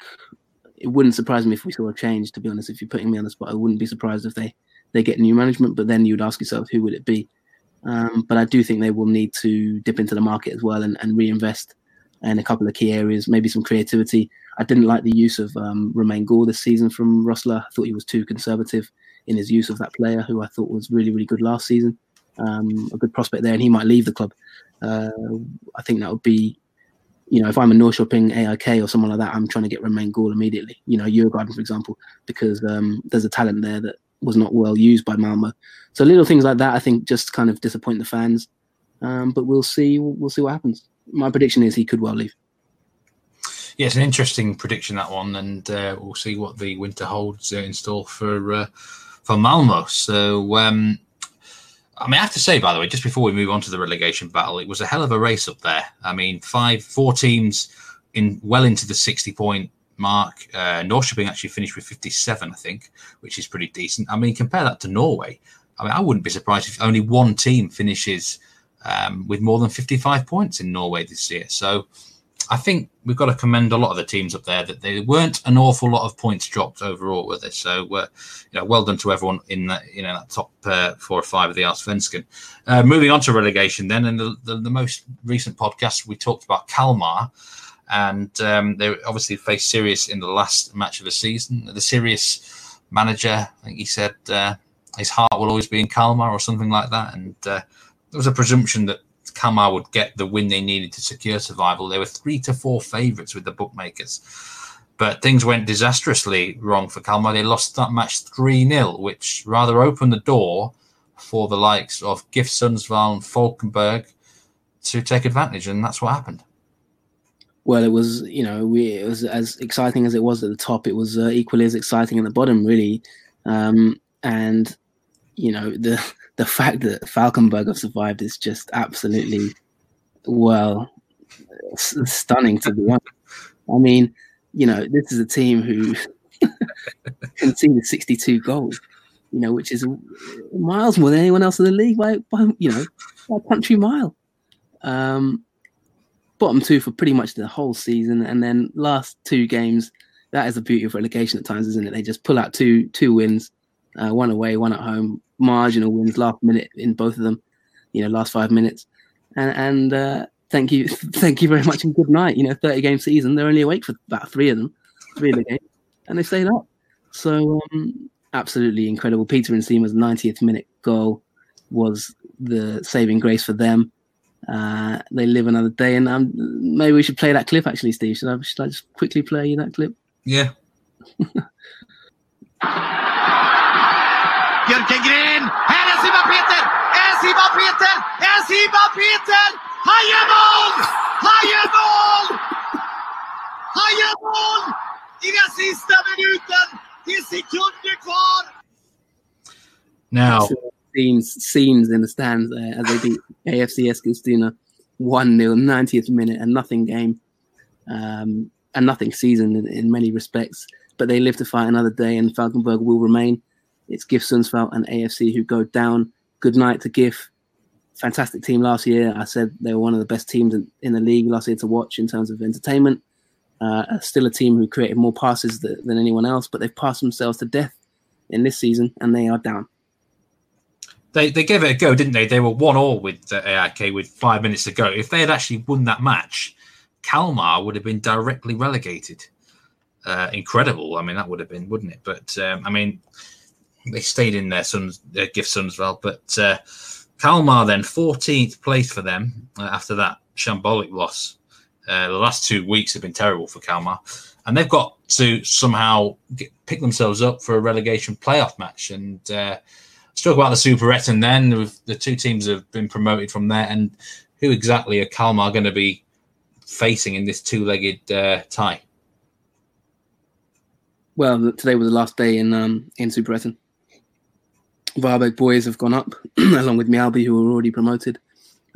it wouldn't surprise me if we saw a change. To be honest, if you're putting me on the spot, I wouldn't be surprised if they they get new management. But then you'd ask yourself, who would it be? Um, but I do think they will need to dip into the market as well and, and reinvest in a couple of key areas, maybe some creativity. I didn't like the use of um, Romain Gall this season from Rosler. I thought he was too conservative in his use of that player, who I thought was really, really good last season. Um, a good prospect there, and he might leave the club. Uh, I think that would be, you know, if I'm a Norrköping AIK or someone like that, I'm trying to get Romain Gall immediately. You know, Djurgården, for example, because um, there's a talent there that was not well used by Malmo. So little things like that, I think, just kind of disappoint the fans. Um, but we'll see. We'll see what happens. My prediction is he could well leave.
Yeah, it's an interesting prediction that one, and uh, we'll see what the winter holds uh, in store for uh, for Malmo. So, um, I mean, I have to say, by the way, just before we move on to the relegation battle, it was a hell of a race up there. I mean, five, four teams in well into the sixty point mark. Uh, Norrköping actually finished with 57, I think, which is pretty decent. I mean, compare that to Norway. I mean, I wouldn't be surprised if only one team finishes um, with more than 55 points in Norway this year. So I think we've got to commend a lot of the teams up there that they weren't an awful lot of points dropped overall with it. So, uh, you know, well done to everyone in that, you know, that top uh, four or five of the Allsvenskan. Uh, moving on to relegation then, and the, the, the most recent podcast, we talked about Kalmar and um, they obviously faced Sirius in the last match of the season. The Sirius manager, I think he said uh, his heart will always be in Kalmar or something like that, and uh, there was a presumption that Kalmar would get the win they needed to secure survival. They were three to four favourites with the bookmakers. But things went disastrously wrong for Kalmar. They lost that match 3 0, which rather opened the door for the likes of GIF Sundsvall and Falkenberg to take advantage, and that's what happened
well, it was you know we it was as exciting as it was at the top. It was uh, equally as exciting at the bottom, really. Um, and you know the the fact that Falkenberg have survived is just absolutely well stunning to be honest. I mean, you know, this is a team who conceded 62 goals, you know, which is miles more than anyone else in the league by, by you know, by country mile. Um, bottom two for pretty much the whole season, and then last two games. That is the beauty of relegation at times, isn't it? They just pull out two two wins, uh, one away, one at home, marginal wins last minute in both of them. You know, last five minutes, and and uh, thank you, thank you very much, and good night. You know, thirty game season, they're only awake for about three of them, three of the games, and they stayed up. So um, absolutely incredible. Peter Nsima's 90th minute goal was the saving grace for them. Uh, they live another day, and um, maybe we should play that clip. Actually, Steve, should I? Should I just quickly play you that clip?
Yeah.
Björkengren! Här är Simon Peter! Är Simon Peter! Är Simon Peter! Han gör mål! Han gör mål! Han gör mål! I den sista minuten! Det är sekunder kvar!
Now,
scenes scenes in the stands there as they beat AFC Eskilstuna 1 0, 90th minute, a nothing game, um, a nothing season in, in, many respects. But they live to fight another day, and Falkenberg will remain. It's GIF Sundsvall and AFC who go down. Good night to GIF. Fantastic team last year. I said they were one of the best teams in, in the league last year to watch in terms of entertainment. Uh, still a team who created more passes th- than anyone else, but they've passed themselves to death in this season, and they are down.
They, they gave it a go, didn't they? They were one all with uh, AIK with five minutes to go. If they had actually won that match, Kalmar would have been directly relegated. Uh, incredible. I mean, that would have been, wouldn't it? But um, I mean, they stayed in their sons, their gift well. But uh, Kalmar then 14th place for them uh, after that shambolic loss. Uh, the last two weeks have been terrible for Kalmar, and they've got to somehow get, pick themselves up for a relegation playoff match. And let's talk about the Superettan then. The two teams have been promoted from there, and who exactly are Kalmar going to be facing in this two-legged uh, tie?
Well, today was the last day in um, in Superettan. Varberg BoIS have gone up along with Mjällby, who were already promoted.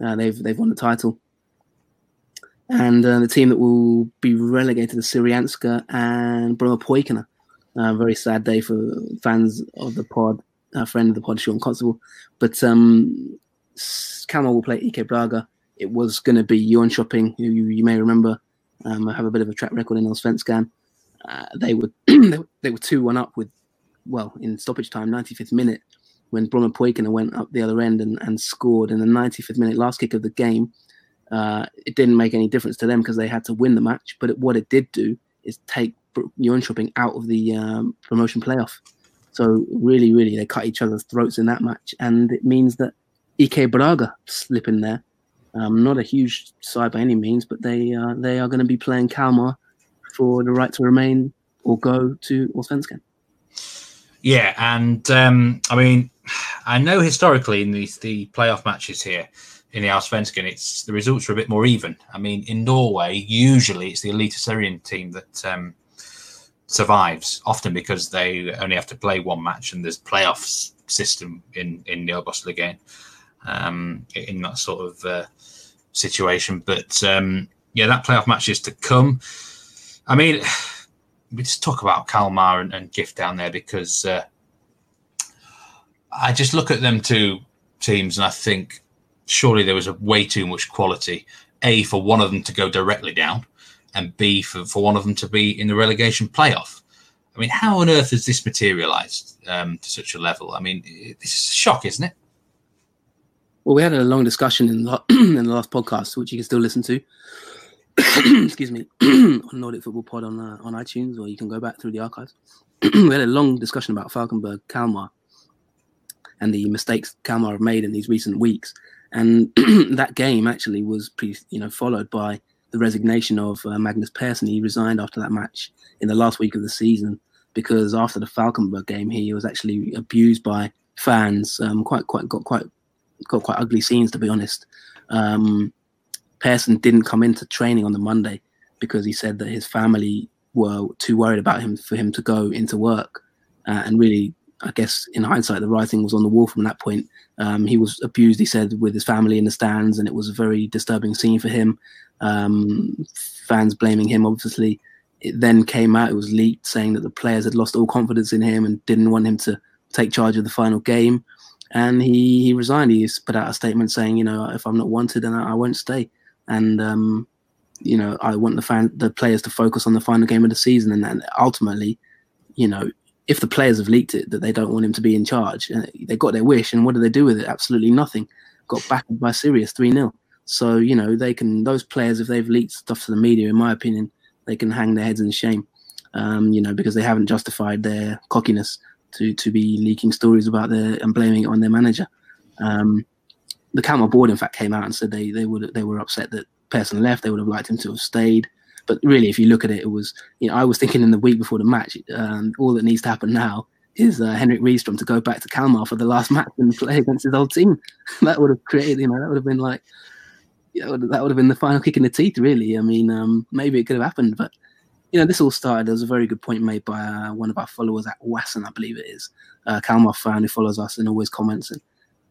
Uh, they've they've won the title, and uh, the team that will be relegated is Syrianska and Brommapojkarna. Uh, very sad day for fans of the pod, a friend of the pod, Sean Constable. But um, Kalmar will play IK Brage. It was going to be Jönköping, who you, you may remember um, have a bit of a track record in Allsvenskan. Uh, they were they were two one up with well in stoppage time, 95th minute, when Brommapojkarna went up the other end and, and scored in the 95th minute last kick of the game. Uh, it didn't make any difference to them because they had to win the match. But it, what it did do is take Jönköping out of the um, promotion playoff. So really, really, they cut each other's throats in that match, and it means that IK Brage slip in there. Um, not a huge side by any means, but they uh, they are going to be playing Kalmar for the right to remain or go to Allsvenskan.
Yeah, and um, I mean, I know historically in these the playoff matches here in the Allsvenskan, it's the results are a bit more even. I mean, in Norway, usually it's the Eliteserien team that um, survives, often because they only have to play one match and there's playoffs system in in the Obosligaen um, in that sort of uh, situation. But um, yeah, that playoff match is to come. I mean we just talk about Kalmar and, and GIF down there because uh, I just look at them two teams and I think surely there was a way too much quality. A for one of them to go directly down, and B for, for one of them to be in the relegation playoff. I mean, how on earth has this materialized um, to such a level? I mean, it's a shock, isn't it?
Well, we had a long discussion in the, in the last podcast, which you can still listen to. excuse me, on Nordic Football Pod on uh, on iTunes, or you can go back through the archives. we had a long discussion about Falkenberg Kalmar and the mistakes Kalmar have made in these recent weeks, and that game actually was pretty, you know, followed by the resignation of uh, Magnus Persson. He resigned after that match in the last week of the season because after the Falkenberg game, he was actually abused by fans. Um, quite, quite, got quite, got quite ugly scenes to be honest. Um, Persson didn't come into training on the Monday because he said that his family were too worried about him for him to go into work. Uh, and really, I guess in hindsight, the writing was on the wall from that point. Um, he was abused, he said, with his family in the stands, and it was a very disturbing scene for him. Um, fans blaming him, obviously. It then came out, it was leaked, saying that the players had lost all confidence in him and didn't want him to take charge of the final game. And he, he resigned. He put out a statement saying, you know, if I'm not wanted, then I, I won't stay and um, you know I want the fan the players to focus on the final game of the season, and then ultimately, you know, if the players have leaked it that they don't want him to be in charge, uh, they got their wish, and what do they do with it? Absolutely nothing. Got backed by Sirius three 0 So you know they can those players if they've leaked stuff to the media, in my opinion, they can hang their heads in shame. Um, you know because they haven't justified their cockiness to to be leaking stories about their and blaming it on their manager. Um, the Kalmar board, in fact, came out and said they they would they were upset that Persson left. They would have liked him to have stayed. But really, if you look at it, it was you know I was thinking in the week before the match, um, all that needs to happen now is uh, Henrik Rydström to go back to Kalmar for the last match and play against his old team. that would have created, you know, that would have been like, you know, that would have been the final kick in the teeth. Really, I mean, um, maybe it could have happened, but you know, this all started. There was a very good point made by uh, one of our followers at Wasson, I believe it is, uh, Kalmar fan who follows us and always comments. And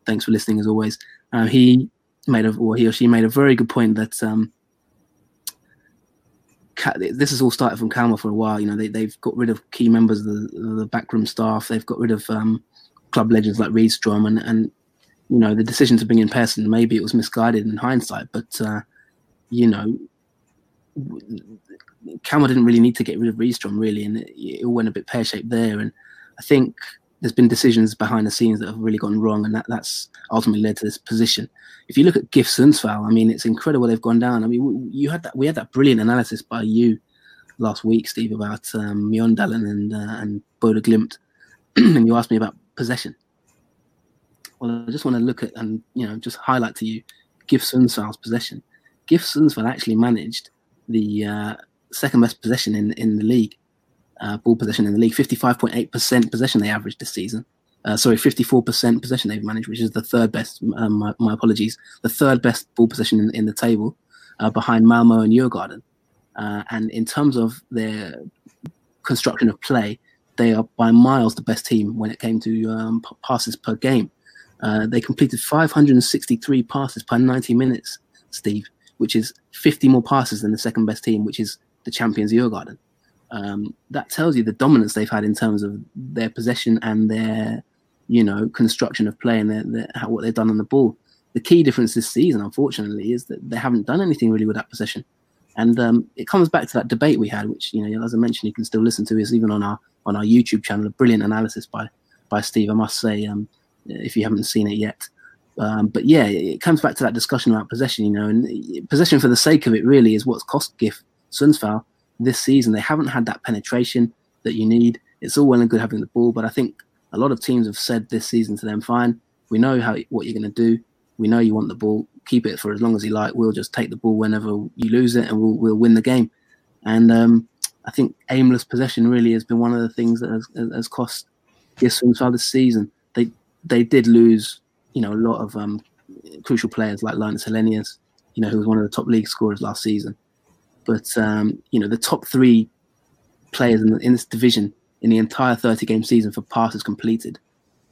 thanks for listening as always. Uh, he made a, or he or she made a very good point that um, this has all started from Kalmar for a while. You know, they, they've got rid of key members of the, the backroom staff. They've got rid of um, club legends like Rydström, and, and you know the decision to bring in Persson. Maybe it was misguided in hindsight, but uh, you know, Kalmar didn't really need to get rid of Rydström really, and it, it went a bit pear shaped there. And I think there's been decisions behind the scenes that have really gone wrong, and that, that's ultimately led to this position. If you look at GIF Sundsvall, I mean, it's incredible they've gone down. I mean, you had that we had that brilliant analysis by you last week, Steve, about um, Mjøndalen and uh, and Bodø Glimt, and you asked me about possession. Well, I just want to look at and you know just highlight to you GIF Sundsvall's possession. GIF Sundsvall actually managed the uh, second best possession in in the league uh, ball possession in the league. 55.8% possession they averaged this season. Uh, sorry, 54% possession they've managed, which is the third best. Um, my, my, apologies, the third best ball possession in, in the table, uh, behind Malmo and Djurgården. Uh, and in terms of their construction of play, they are by miles the best team when it came to um, passes per game. Uh, they completed 563 passes per 90 minutes, Steve, which is 50 more passes than the second best team, which is the champions Djurgården. Um, that tells you the dominance they've had in terms of their possession and their, you know, construction of play and their, their, how, what they've done on the ball. The key difference this season, unfortunately, is that they haven't done anything really with that possession. And um, it comes back to that debate we had, which you know, as I mentioned, you can still listen to. Is even on our on our YouTube channel, a brilliant analysis by by Steve. I must say, um, if you haven't seen it yet. Um, but yeah, it comes back to that discussion about possession, you know, and possession for the sake of it really is what's cost GIF Sundsvall this season. They haven't had that penetration that you need. It's all well and good having the ball, but I think a lot of teams have said this season to them, fine, we know how what you're going to do. We know you want the ball. Keep it for as long as you like. We'll just take the ball whenever you lose it, and we'll we'll win the game. And um, I think aimless possession really has been one of the things that has, has cost Sundsvall this season. They they did lose, you know, a lot of um, crucial players like Linus Helenius, you know, who was one of the top league scorers last season. But um, you know, the top three players in, in, this division in the entire 30 game season for passes completed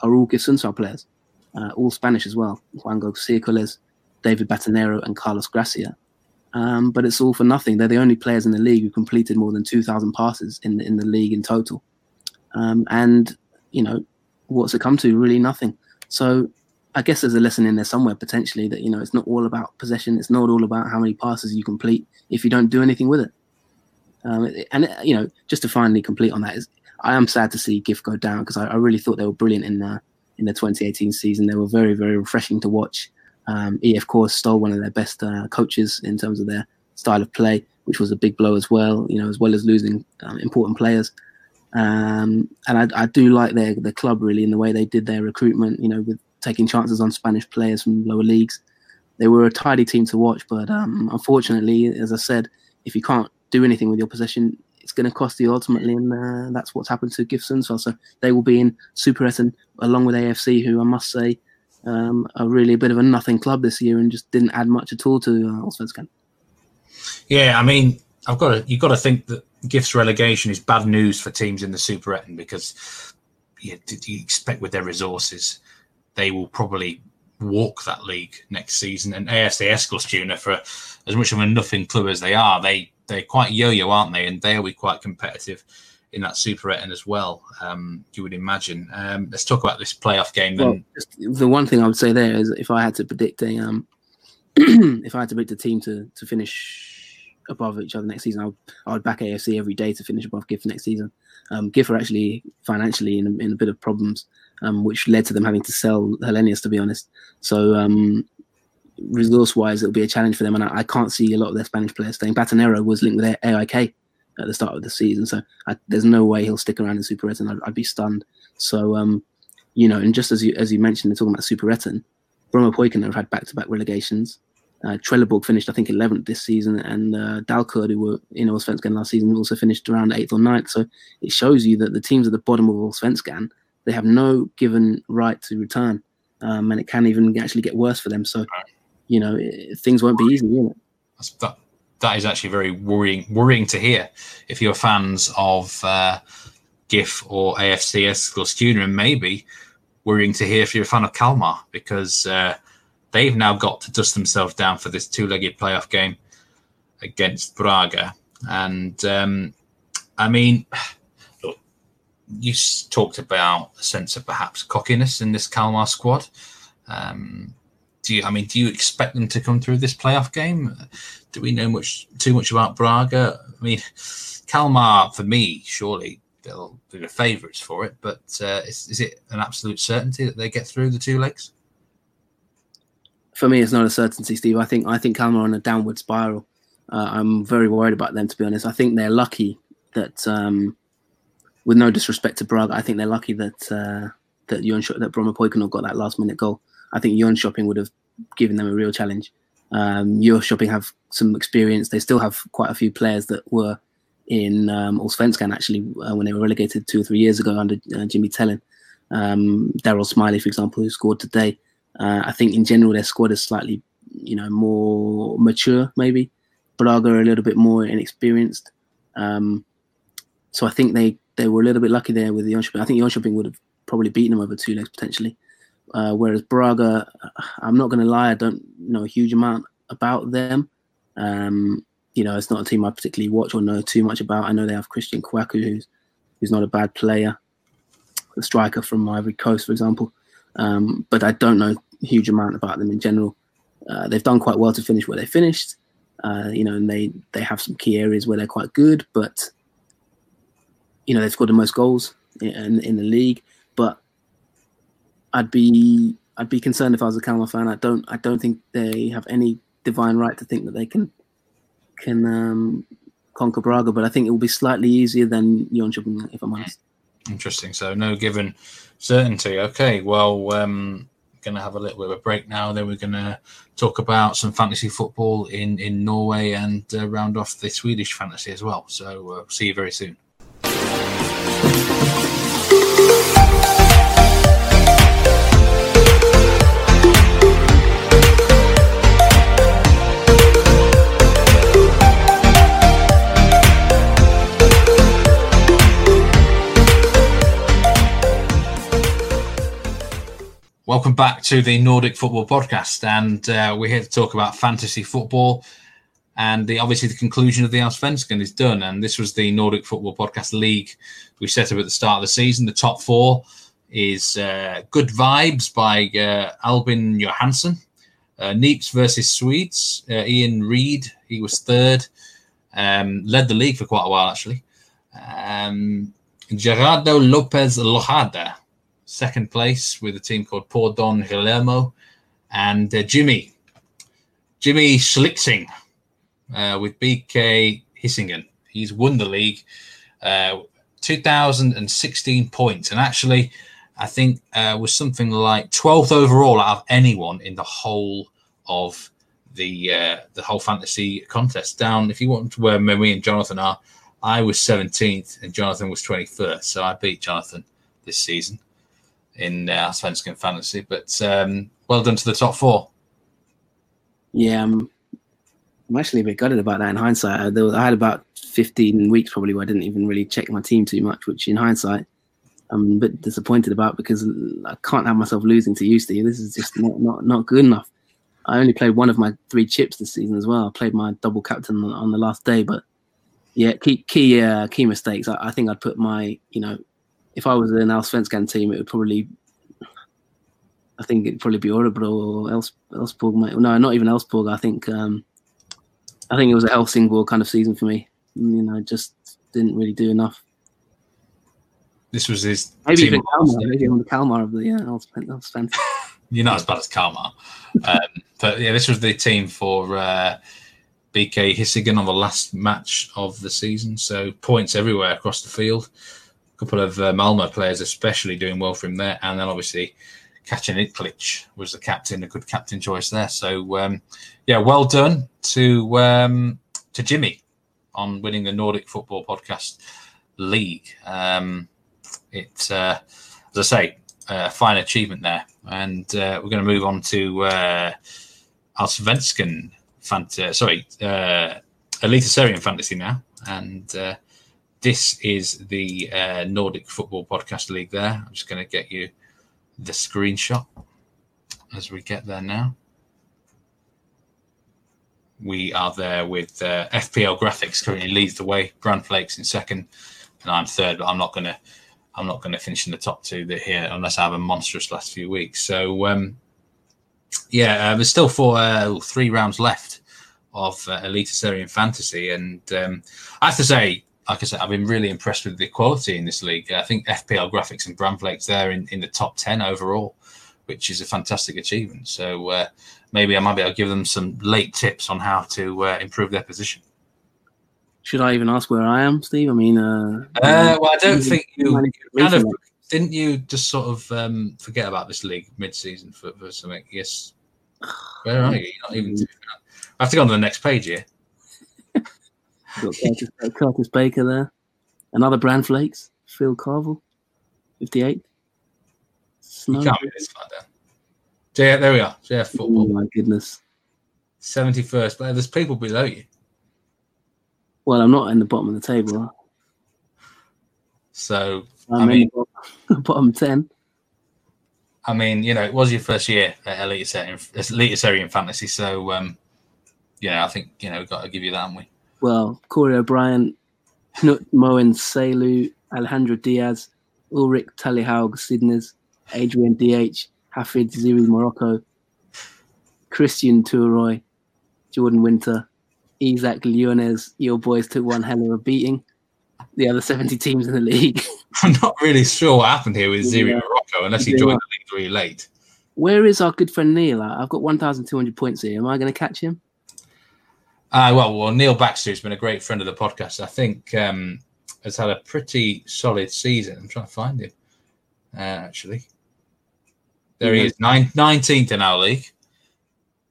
are all GIF players, uh, all Spanish as well. Juan Ciércoles, David Batanero, and Carlos Gracia. Um, but it's all for nothing. They're the only players in the league who completed more than 2,000 passes in the, in the league in total. Um, and you know, what's it come to? Really nothing. So I guess there's a lesson in there somewhere potentially that you know it's not all about possession. It's not all about how many passes you complete if you don't do anything with it. Um, and you know, just to finally complete on that is, I am sad to see GIF go down because I, I, really thought they were brilliant in the in the 2018 season. They were very very refreshing to watch. Um, EF course stole one of their best uh, coaches in terms of their style of play, which was a big blow as well. You know, as well as losing um, important players. Um, and I, I, do like their the club really in the way they did their recruitment. You know, with taking chances on Spanish players from lower leagues. They were a tidy team to watch, but um, unfortunately, as I said, if you can't do anything with your possession, it's going to cost you ultimately, and uh, that's what's happened to GIF Sundsvall. So they will be in Super Superettan along with AFC, who I must say um, are really a bit of a nothing club this year and just didn't add much at all to uh.
Yeah, I mean, I've got to you've got to think that GIF's relegation is bad news for teams in the Super Superettan because you, you expect with their resources they will probably walk that league next season. And AFC Eskilstuna, for as much of a nothing club as they are, they they're quite yo-yo, aren't they? And they'll be quite competitive in that Super Superettan as well. Um, you would imagine. Um, let's talk about this playoff game.
Well, the one thing I would say there is, if I had to predict a, um, if I had to predict a team to to finish above each other next season, I would, I would back AFC every day to finish above GIF next season. Um, GIF are actually financially in, in a bit of problems um, which led to them having to sell Hallenius, to be honest. So um, resource wise, it'll be a challenge for them, and I, I, can't see a lot of their Spanish players staying. Batanero was linked with AIK at the start of the season, so I, there's no way he'll stick around in Superettan. I'd, I'd be stunned. So um, you know, and just as you as you mentioned, they're talking about Superettan. Brommapojkarna have had back-to-back relegations. Uh, Trelleborg finished, I think, 11th this season, and uh, Dalkurd, who were in Allsvenskan last season, also finished around 8th or 9th. So it shows you that the teams at the bottom of Allsvenskan they have no given right to return, um, and it can even actually get worse for them. So, you know, it, things won't be easy. You
that that is actually very worrying worrying to hear. If you're fans of uh, GIF or AFC Eskilstuna, and maybe worrying to hear if you're a fan of Kalmar because uh, they've now got to dust themselves down for this two-legged playoff game against Brage, and um, I mean you talked about a sense of perhaps cockiness in this Kalmar squad. Um, do you? I mean, do you expect them to come through this playoff game? Do we know much too much about Brage? I mean, Kalmar for me, surely they'll be the favourites for it. But uh, is, is it an absolute certainty that they get through the two legs?
For me, it's not a certainty, Steve. I think I think Kalmar on a downward spiral. Uh, I'm very worried about them, to be honest. I think they're lucky that um, with no disrespect to Brage, I think they're lucky that uh, that Jon that Brommapojkarna got that last minute goal. I think Jönköping would have given them a real challenge. Um, Shopping have some experience. They still have quite a few players that were in um, Allsvenskan actually uh, when they were relegated two or three years ago under uh, Jimmy Thelin. Um, Daryl Smiley, for example, who scored today. Uh, I think in general their squad is slightly, you know, more mature. Maybe Brage are a little bit more inexperienced. Um, so I think they they were a little bit lucky there with the Jönköping. I think Jönköping would have probably beaten them over two legs potentially. Uh, whereas Brage, I'm not going to lie, I don't know a huge amount about them. Um, you know, it's not a team I particularly watch or know too much about. I know they have Christian Kouakou, who's who's not a bad player, a striker from Ivory Coast, for example. Um, but I don't know a huge amount about them in general. Uh, they've done quite well to finish where they finished. Uh, you know, and they they have some key areas where they're quite good, but you know they've scored the most goals in in the league. But I'd be I'd be concerned if I was a Kalmar fan. I don't I don't think they have any divine right to think that they can can um, conquer Brage, but I think it will be slightly easier than Jönköping, if I'm honest.
Interesting. So no given certainty. Okay, well, um, going to have a little bit of a break now. Then we're going to talk about some fantasy football in in Norway and uh, round off the Swedish fantasy as well. So uh, see you very soon. Back to the Nordic Football Podcast, and uh, we're here to talk about fantasy football. And the, obviously, the conclusion of the Allsvenskan is done, and this was the Nordic Football Podcast League we set up at the start of the season. The top four is uh, Good Vibes by uh, Albin Johansson, uh, Neeps versus Swedes. Uh, Ian Reed, he was third, um, led the league for quite a while actually. Um, Gerardo Lopez Lojada second place with a team called Por Don Guillermo, and uh, Jimmy, Jimmy Schlichting uh, with BK Hisingen. He's won the league, uh, 2016 points, and actually, I think uh, was something like 12th overall out of anyone in the whole of the uh, the whole fantasy contest. Down, if you want to where me and Jonathan are, I was 17th and Jonathan was 21st, so I beat Jonathan this season in uh, Svensken fantasy. But um, well done to the top four.
Yeah, I'm, I'm actually a bit gutted about that in hindsight. I, was, I, had about 15 weeks probably where I didn't even really check my team too much, which in hindsight I'm a bit disappointed about because I can't have myself losing to Eusty. This is just not, not, not good enough. I only played one of my three chips this season as well. I played my double captain on, on the last day, but yeah, key key uh, key mistakes. I, I, think I'd put my you know if I was an Allsvenskan team, it would probably, I think it'd probably be Örebro or Els, Elsborg. Elfsborg. No, not even Elfsborg. I think, um, I think it was a Helsingborg kind of season for me. You know, just didn't really do enough.
This was his
maybe even Kalmar, maybe on the Kalmar of the yeah, Allsvenskan.
You're not as bad as Kalmar, um, but yeah, this was the team for. Uh, BK Hisingen on the last match of the season. So points everywhere across the field couple of uh, Malmo players, especially doing well from there, and then obviously Kacaniklic was the captain, a good captain choice there. So um, yeah, well done to um, to Jimmy on winning the Nordic Football Podcast League. Um, it's uh, as I say, a fine achievement there, and uh, we're going to move on to uh, Allsvenskan Fant- sorry, uh, Eliteserien Fantasy now, and uh, this is the uh, Nordic Football Podcast League there. I'm just going to get you the screenshot as we get there now. We are there with uh, FPL Graphics currently leads the way. Brand Flakes in second, and I'm third. But I'm not going to, I'm not going to finish in the top two here unless I have a monstrous last few weeks. So um, yeah, uh, there's still four, uh, three rounds left of uh, Eliteserien Fantasy, and um, I have to say like I said, I've been really impressed with the quality in this league. I think FPL Graphics and Bramflake's there in, in the top 10 overall, which is a fantastic achievement. So uh, maybe I might be able to give them some late tips on how to uh, improve their position.
Should I even ask where I am, Steve? I mean, uh,
uh well, I don't think you kind of didn't you just sort of um, forget about this league mid-season for, for something? Yes. Where are you? You're not even. I have to go on to the next page here.
Got Curtis, Curtis, Baker there. Another brand flakes. Phil Carville, 58.
Snow. You can't be this far down. Yeah, there we are. Yeah, football.
Oh my goodness.
71st. But there's people below you.
Well, I'm not in the bottom of the table.
So,
I'm I mean, bottom 10.
I mean, you know, it was your first year at Elite Serie, Elite fantasy. So, um, yeah, I think you know we've got to give you that, haven't we?
Well, Corey O'Brien, Knut Moen Selu, Alejandro Diaz, Ulrich Tallyhaug Sidnes, Adrian DH, Hafid Ziri Morocco, Christian Turoy, Jordan Winter, Isaac Leones. Your boys took one hell of a beating. The other 70 teams in the league.
I'm not really sure what happened here with Ziri
Yeah.
Morocco, unless he joined the league really late.
Where is our good friend Neil? I've got 1,200 points here. Am I going to catch him?
Uh, well, well, Neil Baxter has been a great friend of the podcast. I think um, has had a pretty solid season. I'm trying to find him, uh, actually. There he is, nine, 19th in our league,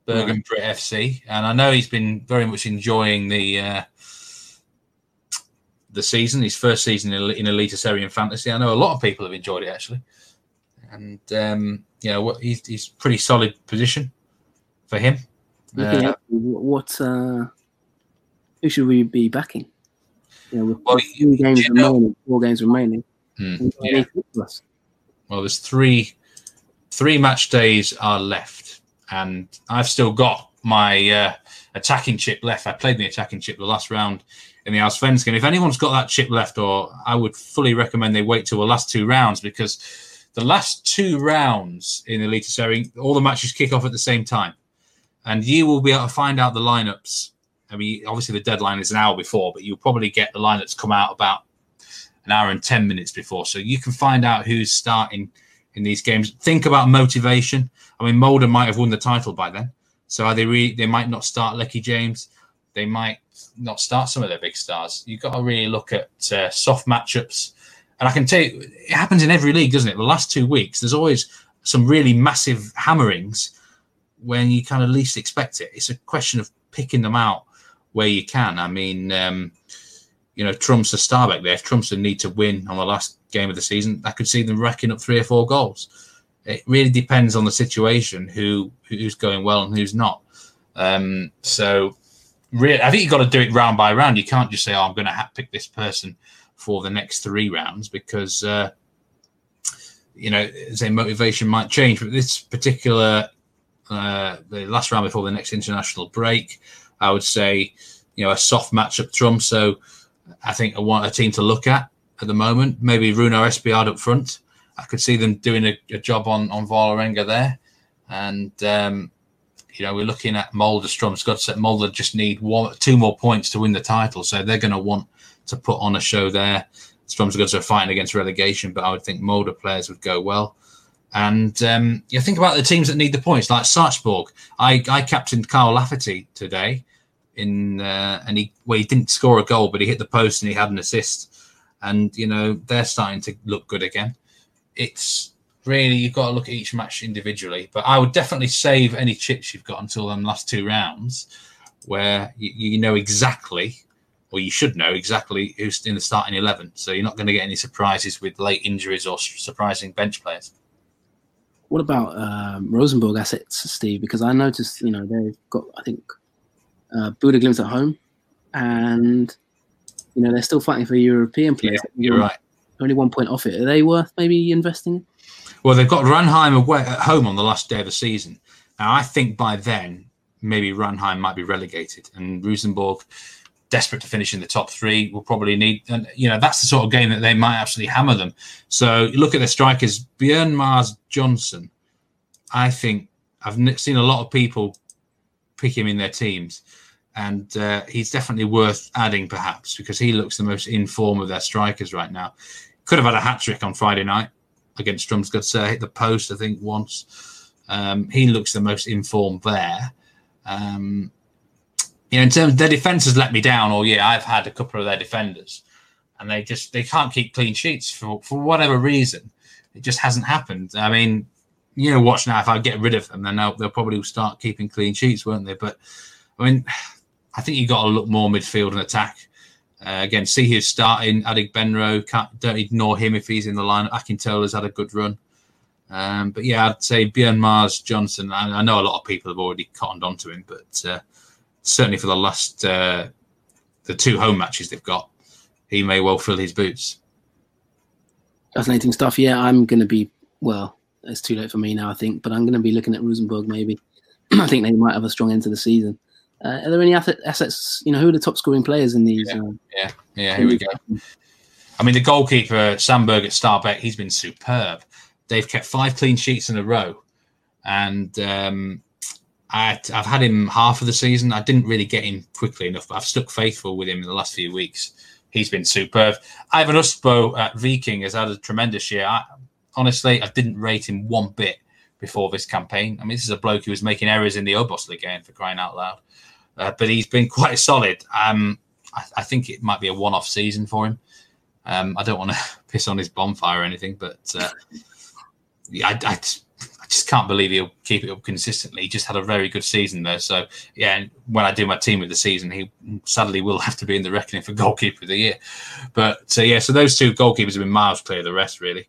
Bergen Brit FC, and I know he's been very much enjoying the uh, the season. His first season in, in Eliteserien Fantasy. I know a lot of people have enjoyed it actually, and um, you know what, he's he's pretty solid position for him.
Looking
Uh,
at what, uh, who should we be backing? You know, with
Well,
three games
you know-
remaining, four games remaining.
hmm, yeah.
needs to to us?
Well, there's three three match days are left, and I've still got my uh, attacking chip left. I played the attacking chip the last round in the Allsvenskan. If anyone's got that chip left, or I would fully recommend they wait till the last two rounds because the last two rounds in the Eliteserien, all the matches kick off at the same time, and you will be able to find out the lineups. I mean, obviously the deadline is an hour before, but you'll probably get the lineups come out about an hour and 10 minutes before. So you can find out who's starting in these games. Think about motivation. I mean, Molde might have won the title by then. So are they re- they might not start Leke James. They might not start some of their big stars. You've got to really look at uh, soft matchups. And I can tell you, it happens in every league, doesn't it? The last two weeks, there's always some really massive hammerings when you kind of least expect it. It's a question of picking them out where you can. I mean, um, you know, Tromsø star back there. If Tromsø need to win on the last game of the season, I could see them racking up three or four goals. It really depends on the situation, who who's going well and who's not. Um, so, really, I think you've got to do it round by round. You can't just say, "Oh, I'm going to ha- pick this person for the next three rounds," because uh, you know, say motivation might change. But this particular, uh, the last round before the next international break, I would say, you know, a soft matchup Trump. So I think I want a team to look at at the moment. Maybe Runar Espejord up front. I could see them doing a, a job on on Vålerenga there, and um, you know we're looking at Molde, Strom, Scott. Said Molde just need one, two more points to win the title, so they're going to want to put on a show there. Strømsgodset are fighting against relegation, but I would think Molde players would go well. And um, you think about the teams that need the points, like Sarpsborg. I, I captained Carl Lafferty today, in uh, and he well he didn't score a goal, but he hit the post and he had an assist. And you know they're starting to look good again. It's really you've got to look at each match individually. But I would definitely save any chips you've got until them last two rounds, where you, you know exactly, or you should know exactly who's in the starting eleven. So you're not going to get any surprises with late injuries or surprising bench players.
What about um, Rosenborg assets, Steve? Because I noticed, you know, they've got, I think, uh, Bodø Glimt at home, and you know they're still fighting for European
Yeah, you're right.
Only one point off it. Are they worth maybe investing?
Well, they've got Ranheim away at home on the last day of the season. Now, I think by then maybe Ranheim might be relegated, and Rosenborg, desperate to finish in the top three, will probably need. And you know that's the sort of game that they might absolutely hammer them. So you look at the strikers, Björn Mars Johnson. I think I've seen a lot of people pick him in their teams, and uh, he's definitely worth adding perhaps because he looks the most in form of their strikers right now. Could have had a hat trick on Friday night against Strømsgodset, hit the post, I think, once. Um, he looks the most informed there. Um, you know, in terms of their defense has let me down all year. I've had a couple of their defenders, and they just they can't keep clean sheets for for whatever reason. It just hasn't happened. I mean, you know, watch now. If I get rid of them, then they'll, they'll probably start keeping clean sheets, won't they? But I mean, I think you've got to look more midfield and attack. Uh, again, see who's starting. Adegbenro, can't, don't ignore him if he's in the line. Akintola's had a good run. Um, but yeah, I'd say Björn Mars Johnson. I, I know a lot of people have already cottoned onto him, but uh, certainly for the last uh, the two home matches they've got, he may well fill his boots.
Fascinating stuff. Yeah, I'm going to be, well, it's too late for me now, I think, but I'm going to be looking at Rosenborg maybe. I think they might have a strong end to the season. Uh, are there any assets? You know, who are the top scoring players in these?
Yeah.
Uh,
Yeah, yeah, here we go. I mean, the goalkeeper, Sandberg at Stabæk, he's been superb. They've kept five clean sheets in a row. And um, I, I've had him half of the season. I didn't really get him quickly enough, but I've stuck faithful with him in the last few weeks. He's been superb. Iven Austbø at Viking has had a tremendous year. I, honestly, I didn't rate him one bit before this campaign. I mean, this is a bloke who was making errors in the OBOS-ligaen for crying out loud. Uh, but he's been quite solid. Um, I, I, think it might be a one-off season for him. Um, I don't want to piss on his bonfire or anything, but uh, yeah, I, I, just can't believe he'll keep it up consistently. He just had a very good season there. So yeah, and when I do my team of the season, he sadly will have to be in the reckoning for goalkeeper of the year. But uh, yeah, so those two goalkeepers have been miles clear of the rest really.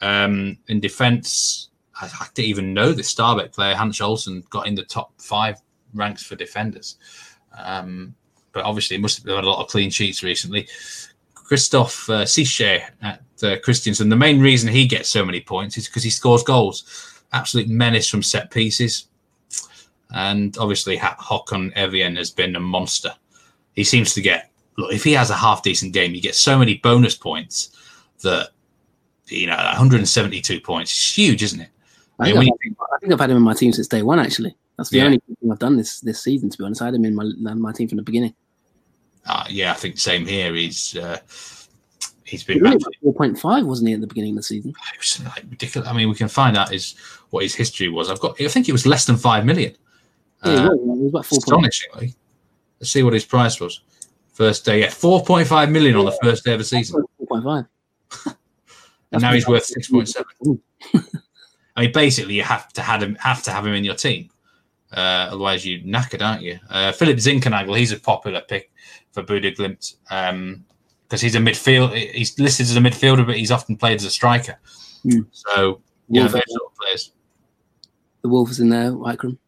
Um, in defence, I, I, didn't even know the Stabæk player Hans Olsen got in the top five ranks for defenders. Um, but obviously, must have had a lot of clean sheets recently. Christophe uh, Psyché at uh, Kristiansund. The main reason he gets so many points is because he scores goals. Absolute menace from set pieces. And obviously, Håkon Evjen has been a monster. He seems to get, look, if he has a half decent game, you get so many bonus points that, you know, 172 points is huge, isn't it?
I think, I, mean, think, I think I've had him in my team since day one, actually. That's the yeah. only thing I've done this this season, to be honest. I had him in my, my team from the beginning.
Uh, yeah, I think same here. He's uh, he's been
really four point five, wasn't he, at the beginning of the season?
It was like ridiculous. I mean, we can find out his what his history was. I've got. I think it was less than five million.
Yeah, uh, it was about four.
Astonishingly, let's see what his price was. First day, yeah, four point five million yeah. on the first day of the season.
Four point five.
and now he's worth six point seven. I mean, basically, you have to have him have to have him in your team. Uh, otherwise, you knackered, aren't you? Uh, Philip Zinckernagel, he's a popular pick for Bodø/Glimt um, because he's a midfield. He's listed as a midfielder, but he's often played as a striker. Mm. So, yeah, those sort of players.
The Wolves in there, Wycombe.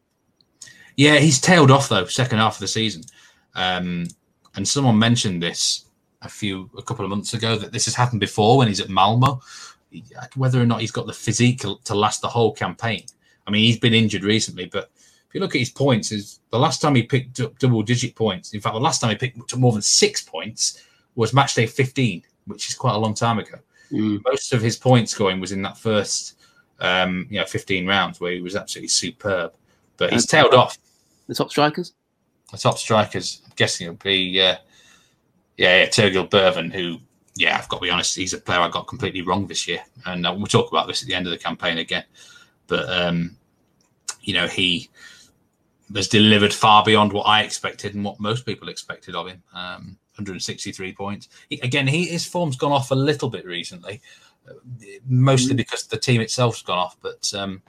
Yeah, he's tailed off though, second half of the season. Um, and someone mentioned this a few, a couple of months ago that this has happened before when he's at Malmo. Whether or not he's got the physique to last the whole campaign. I mean, he's been injured recently, but if you look at his points, is the last time he picked up double digit points. In fact, the last time he picked up more than six points was match day 15, which is quite a long time ago. Mm. Most of his point scoring was in that first, um, you know, 15 rounds where he was absolutely superb. But he's tailed off.
The top strikers?
The top strikers, I'm guessing it'll be, uh, yeah, yeah, Torgeir Børven, who, yeah, I've got to be honest, he's a player I got completely wrong this year. And uh, we'll talk about this at the end of the campaign again. But, um, you know, he has delivered far beyond what I expected and what most people expected of him. Um, 163 points. He, again, he, his form's gone off a little bit recently, uh, mostly mm. because the team itself's gone off. But um,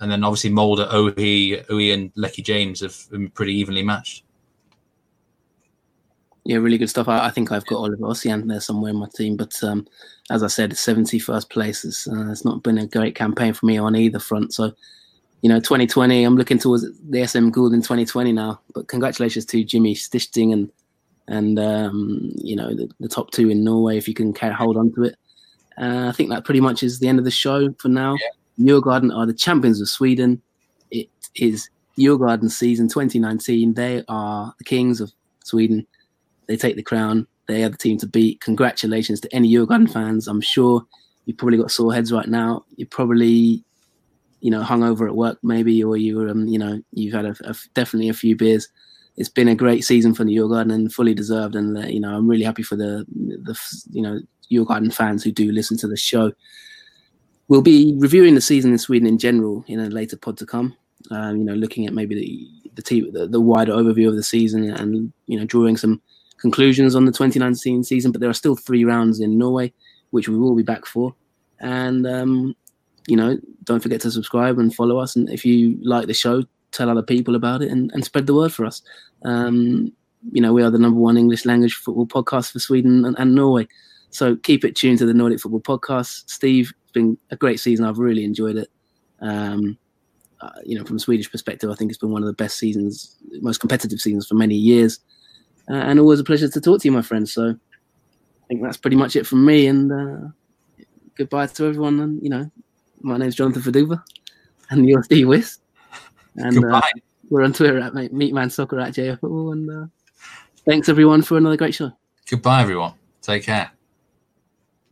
and then obviously Molde, Ohi, Ohi, and Leke James have been pretty evenly matched.
Yeah, really good stuff. I, I think I've got Oliver Ossian there somewhere in my team, but um, as I said, 71st place. It's, uh, it's not been a great campaign for me on either front. So you know, 2020, I'm looking towards the SM Gould in 2020 now. But congratulations to Jimmy Stichting and and um, you know the, the, top two in Norway if you can hold on to it. Uh, I think that pretty much is the end of the show for now. Yeah. Djurgården are the champions of Sweden. It is Djurgården season 2019. They are the kings of Sweden. They take the crown. They are the team to beat. Congratulations to any Djurgården fans. I'm sure you've probably got sore heads right now. You probably you know, hungover at work maybe, or you um, you know, you've had a, a, definitely a few beers. It's been a great season for the Djurgården and fully deserved. And uh, you know, I'm really happy for the the you know Djurgården fans who do listen to the show. We'll be reviewing the season in Sweden in general in a later pod to come. Um, you know, looking at maybe the the, team, the the wider overview of the season and you know drawing some conclusions on the 2019 season. But there are still three rounds in Norway, which we will be back for. And um, you know, don't forget to subscribe and follow us. And if you like the show, tell other people about it and, and spread the word for us. Um, you know, we are the number one English language football podcast for Sweden and, and Norway. So keep it tuned to the Nordic Football Podcast. Steve, it's been a great season. I've really enjoyed it. Um, uh, you know, from a Swedish perspective, I think it's been one of the best seasons, most competitive seasons for many years. Uh, and always a pleasure to talk to you, my friend. So I think that's pretty much it from me. And uh, goodbye to everyone. And, you know, my name's Jonathan Faduba, and you're Steve West. And uh, We're on Twitter at Meatman Soccer at JF Football. And uh, thanks everyone for another great show.
Goodbye, everyone. Take care.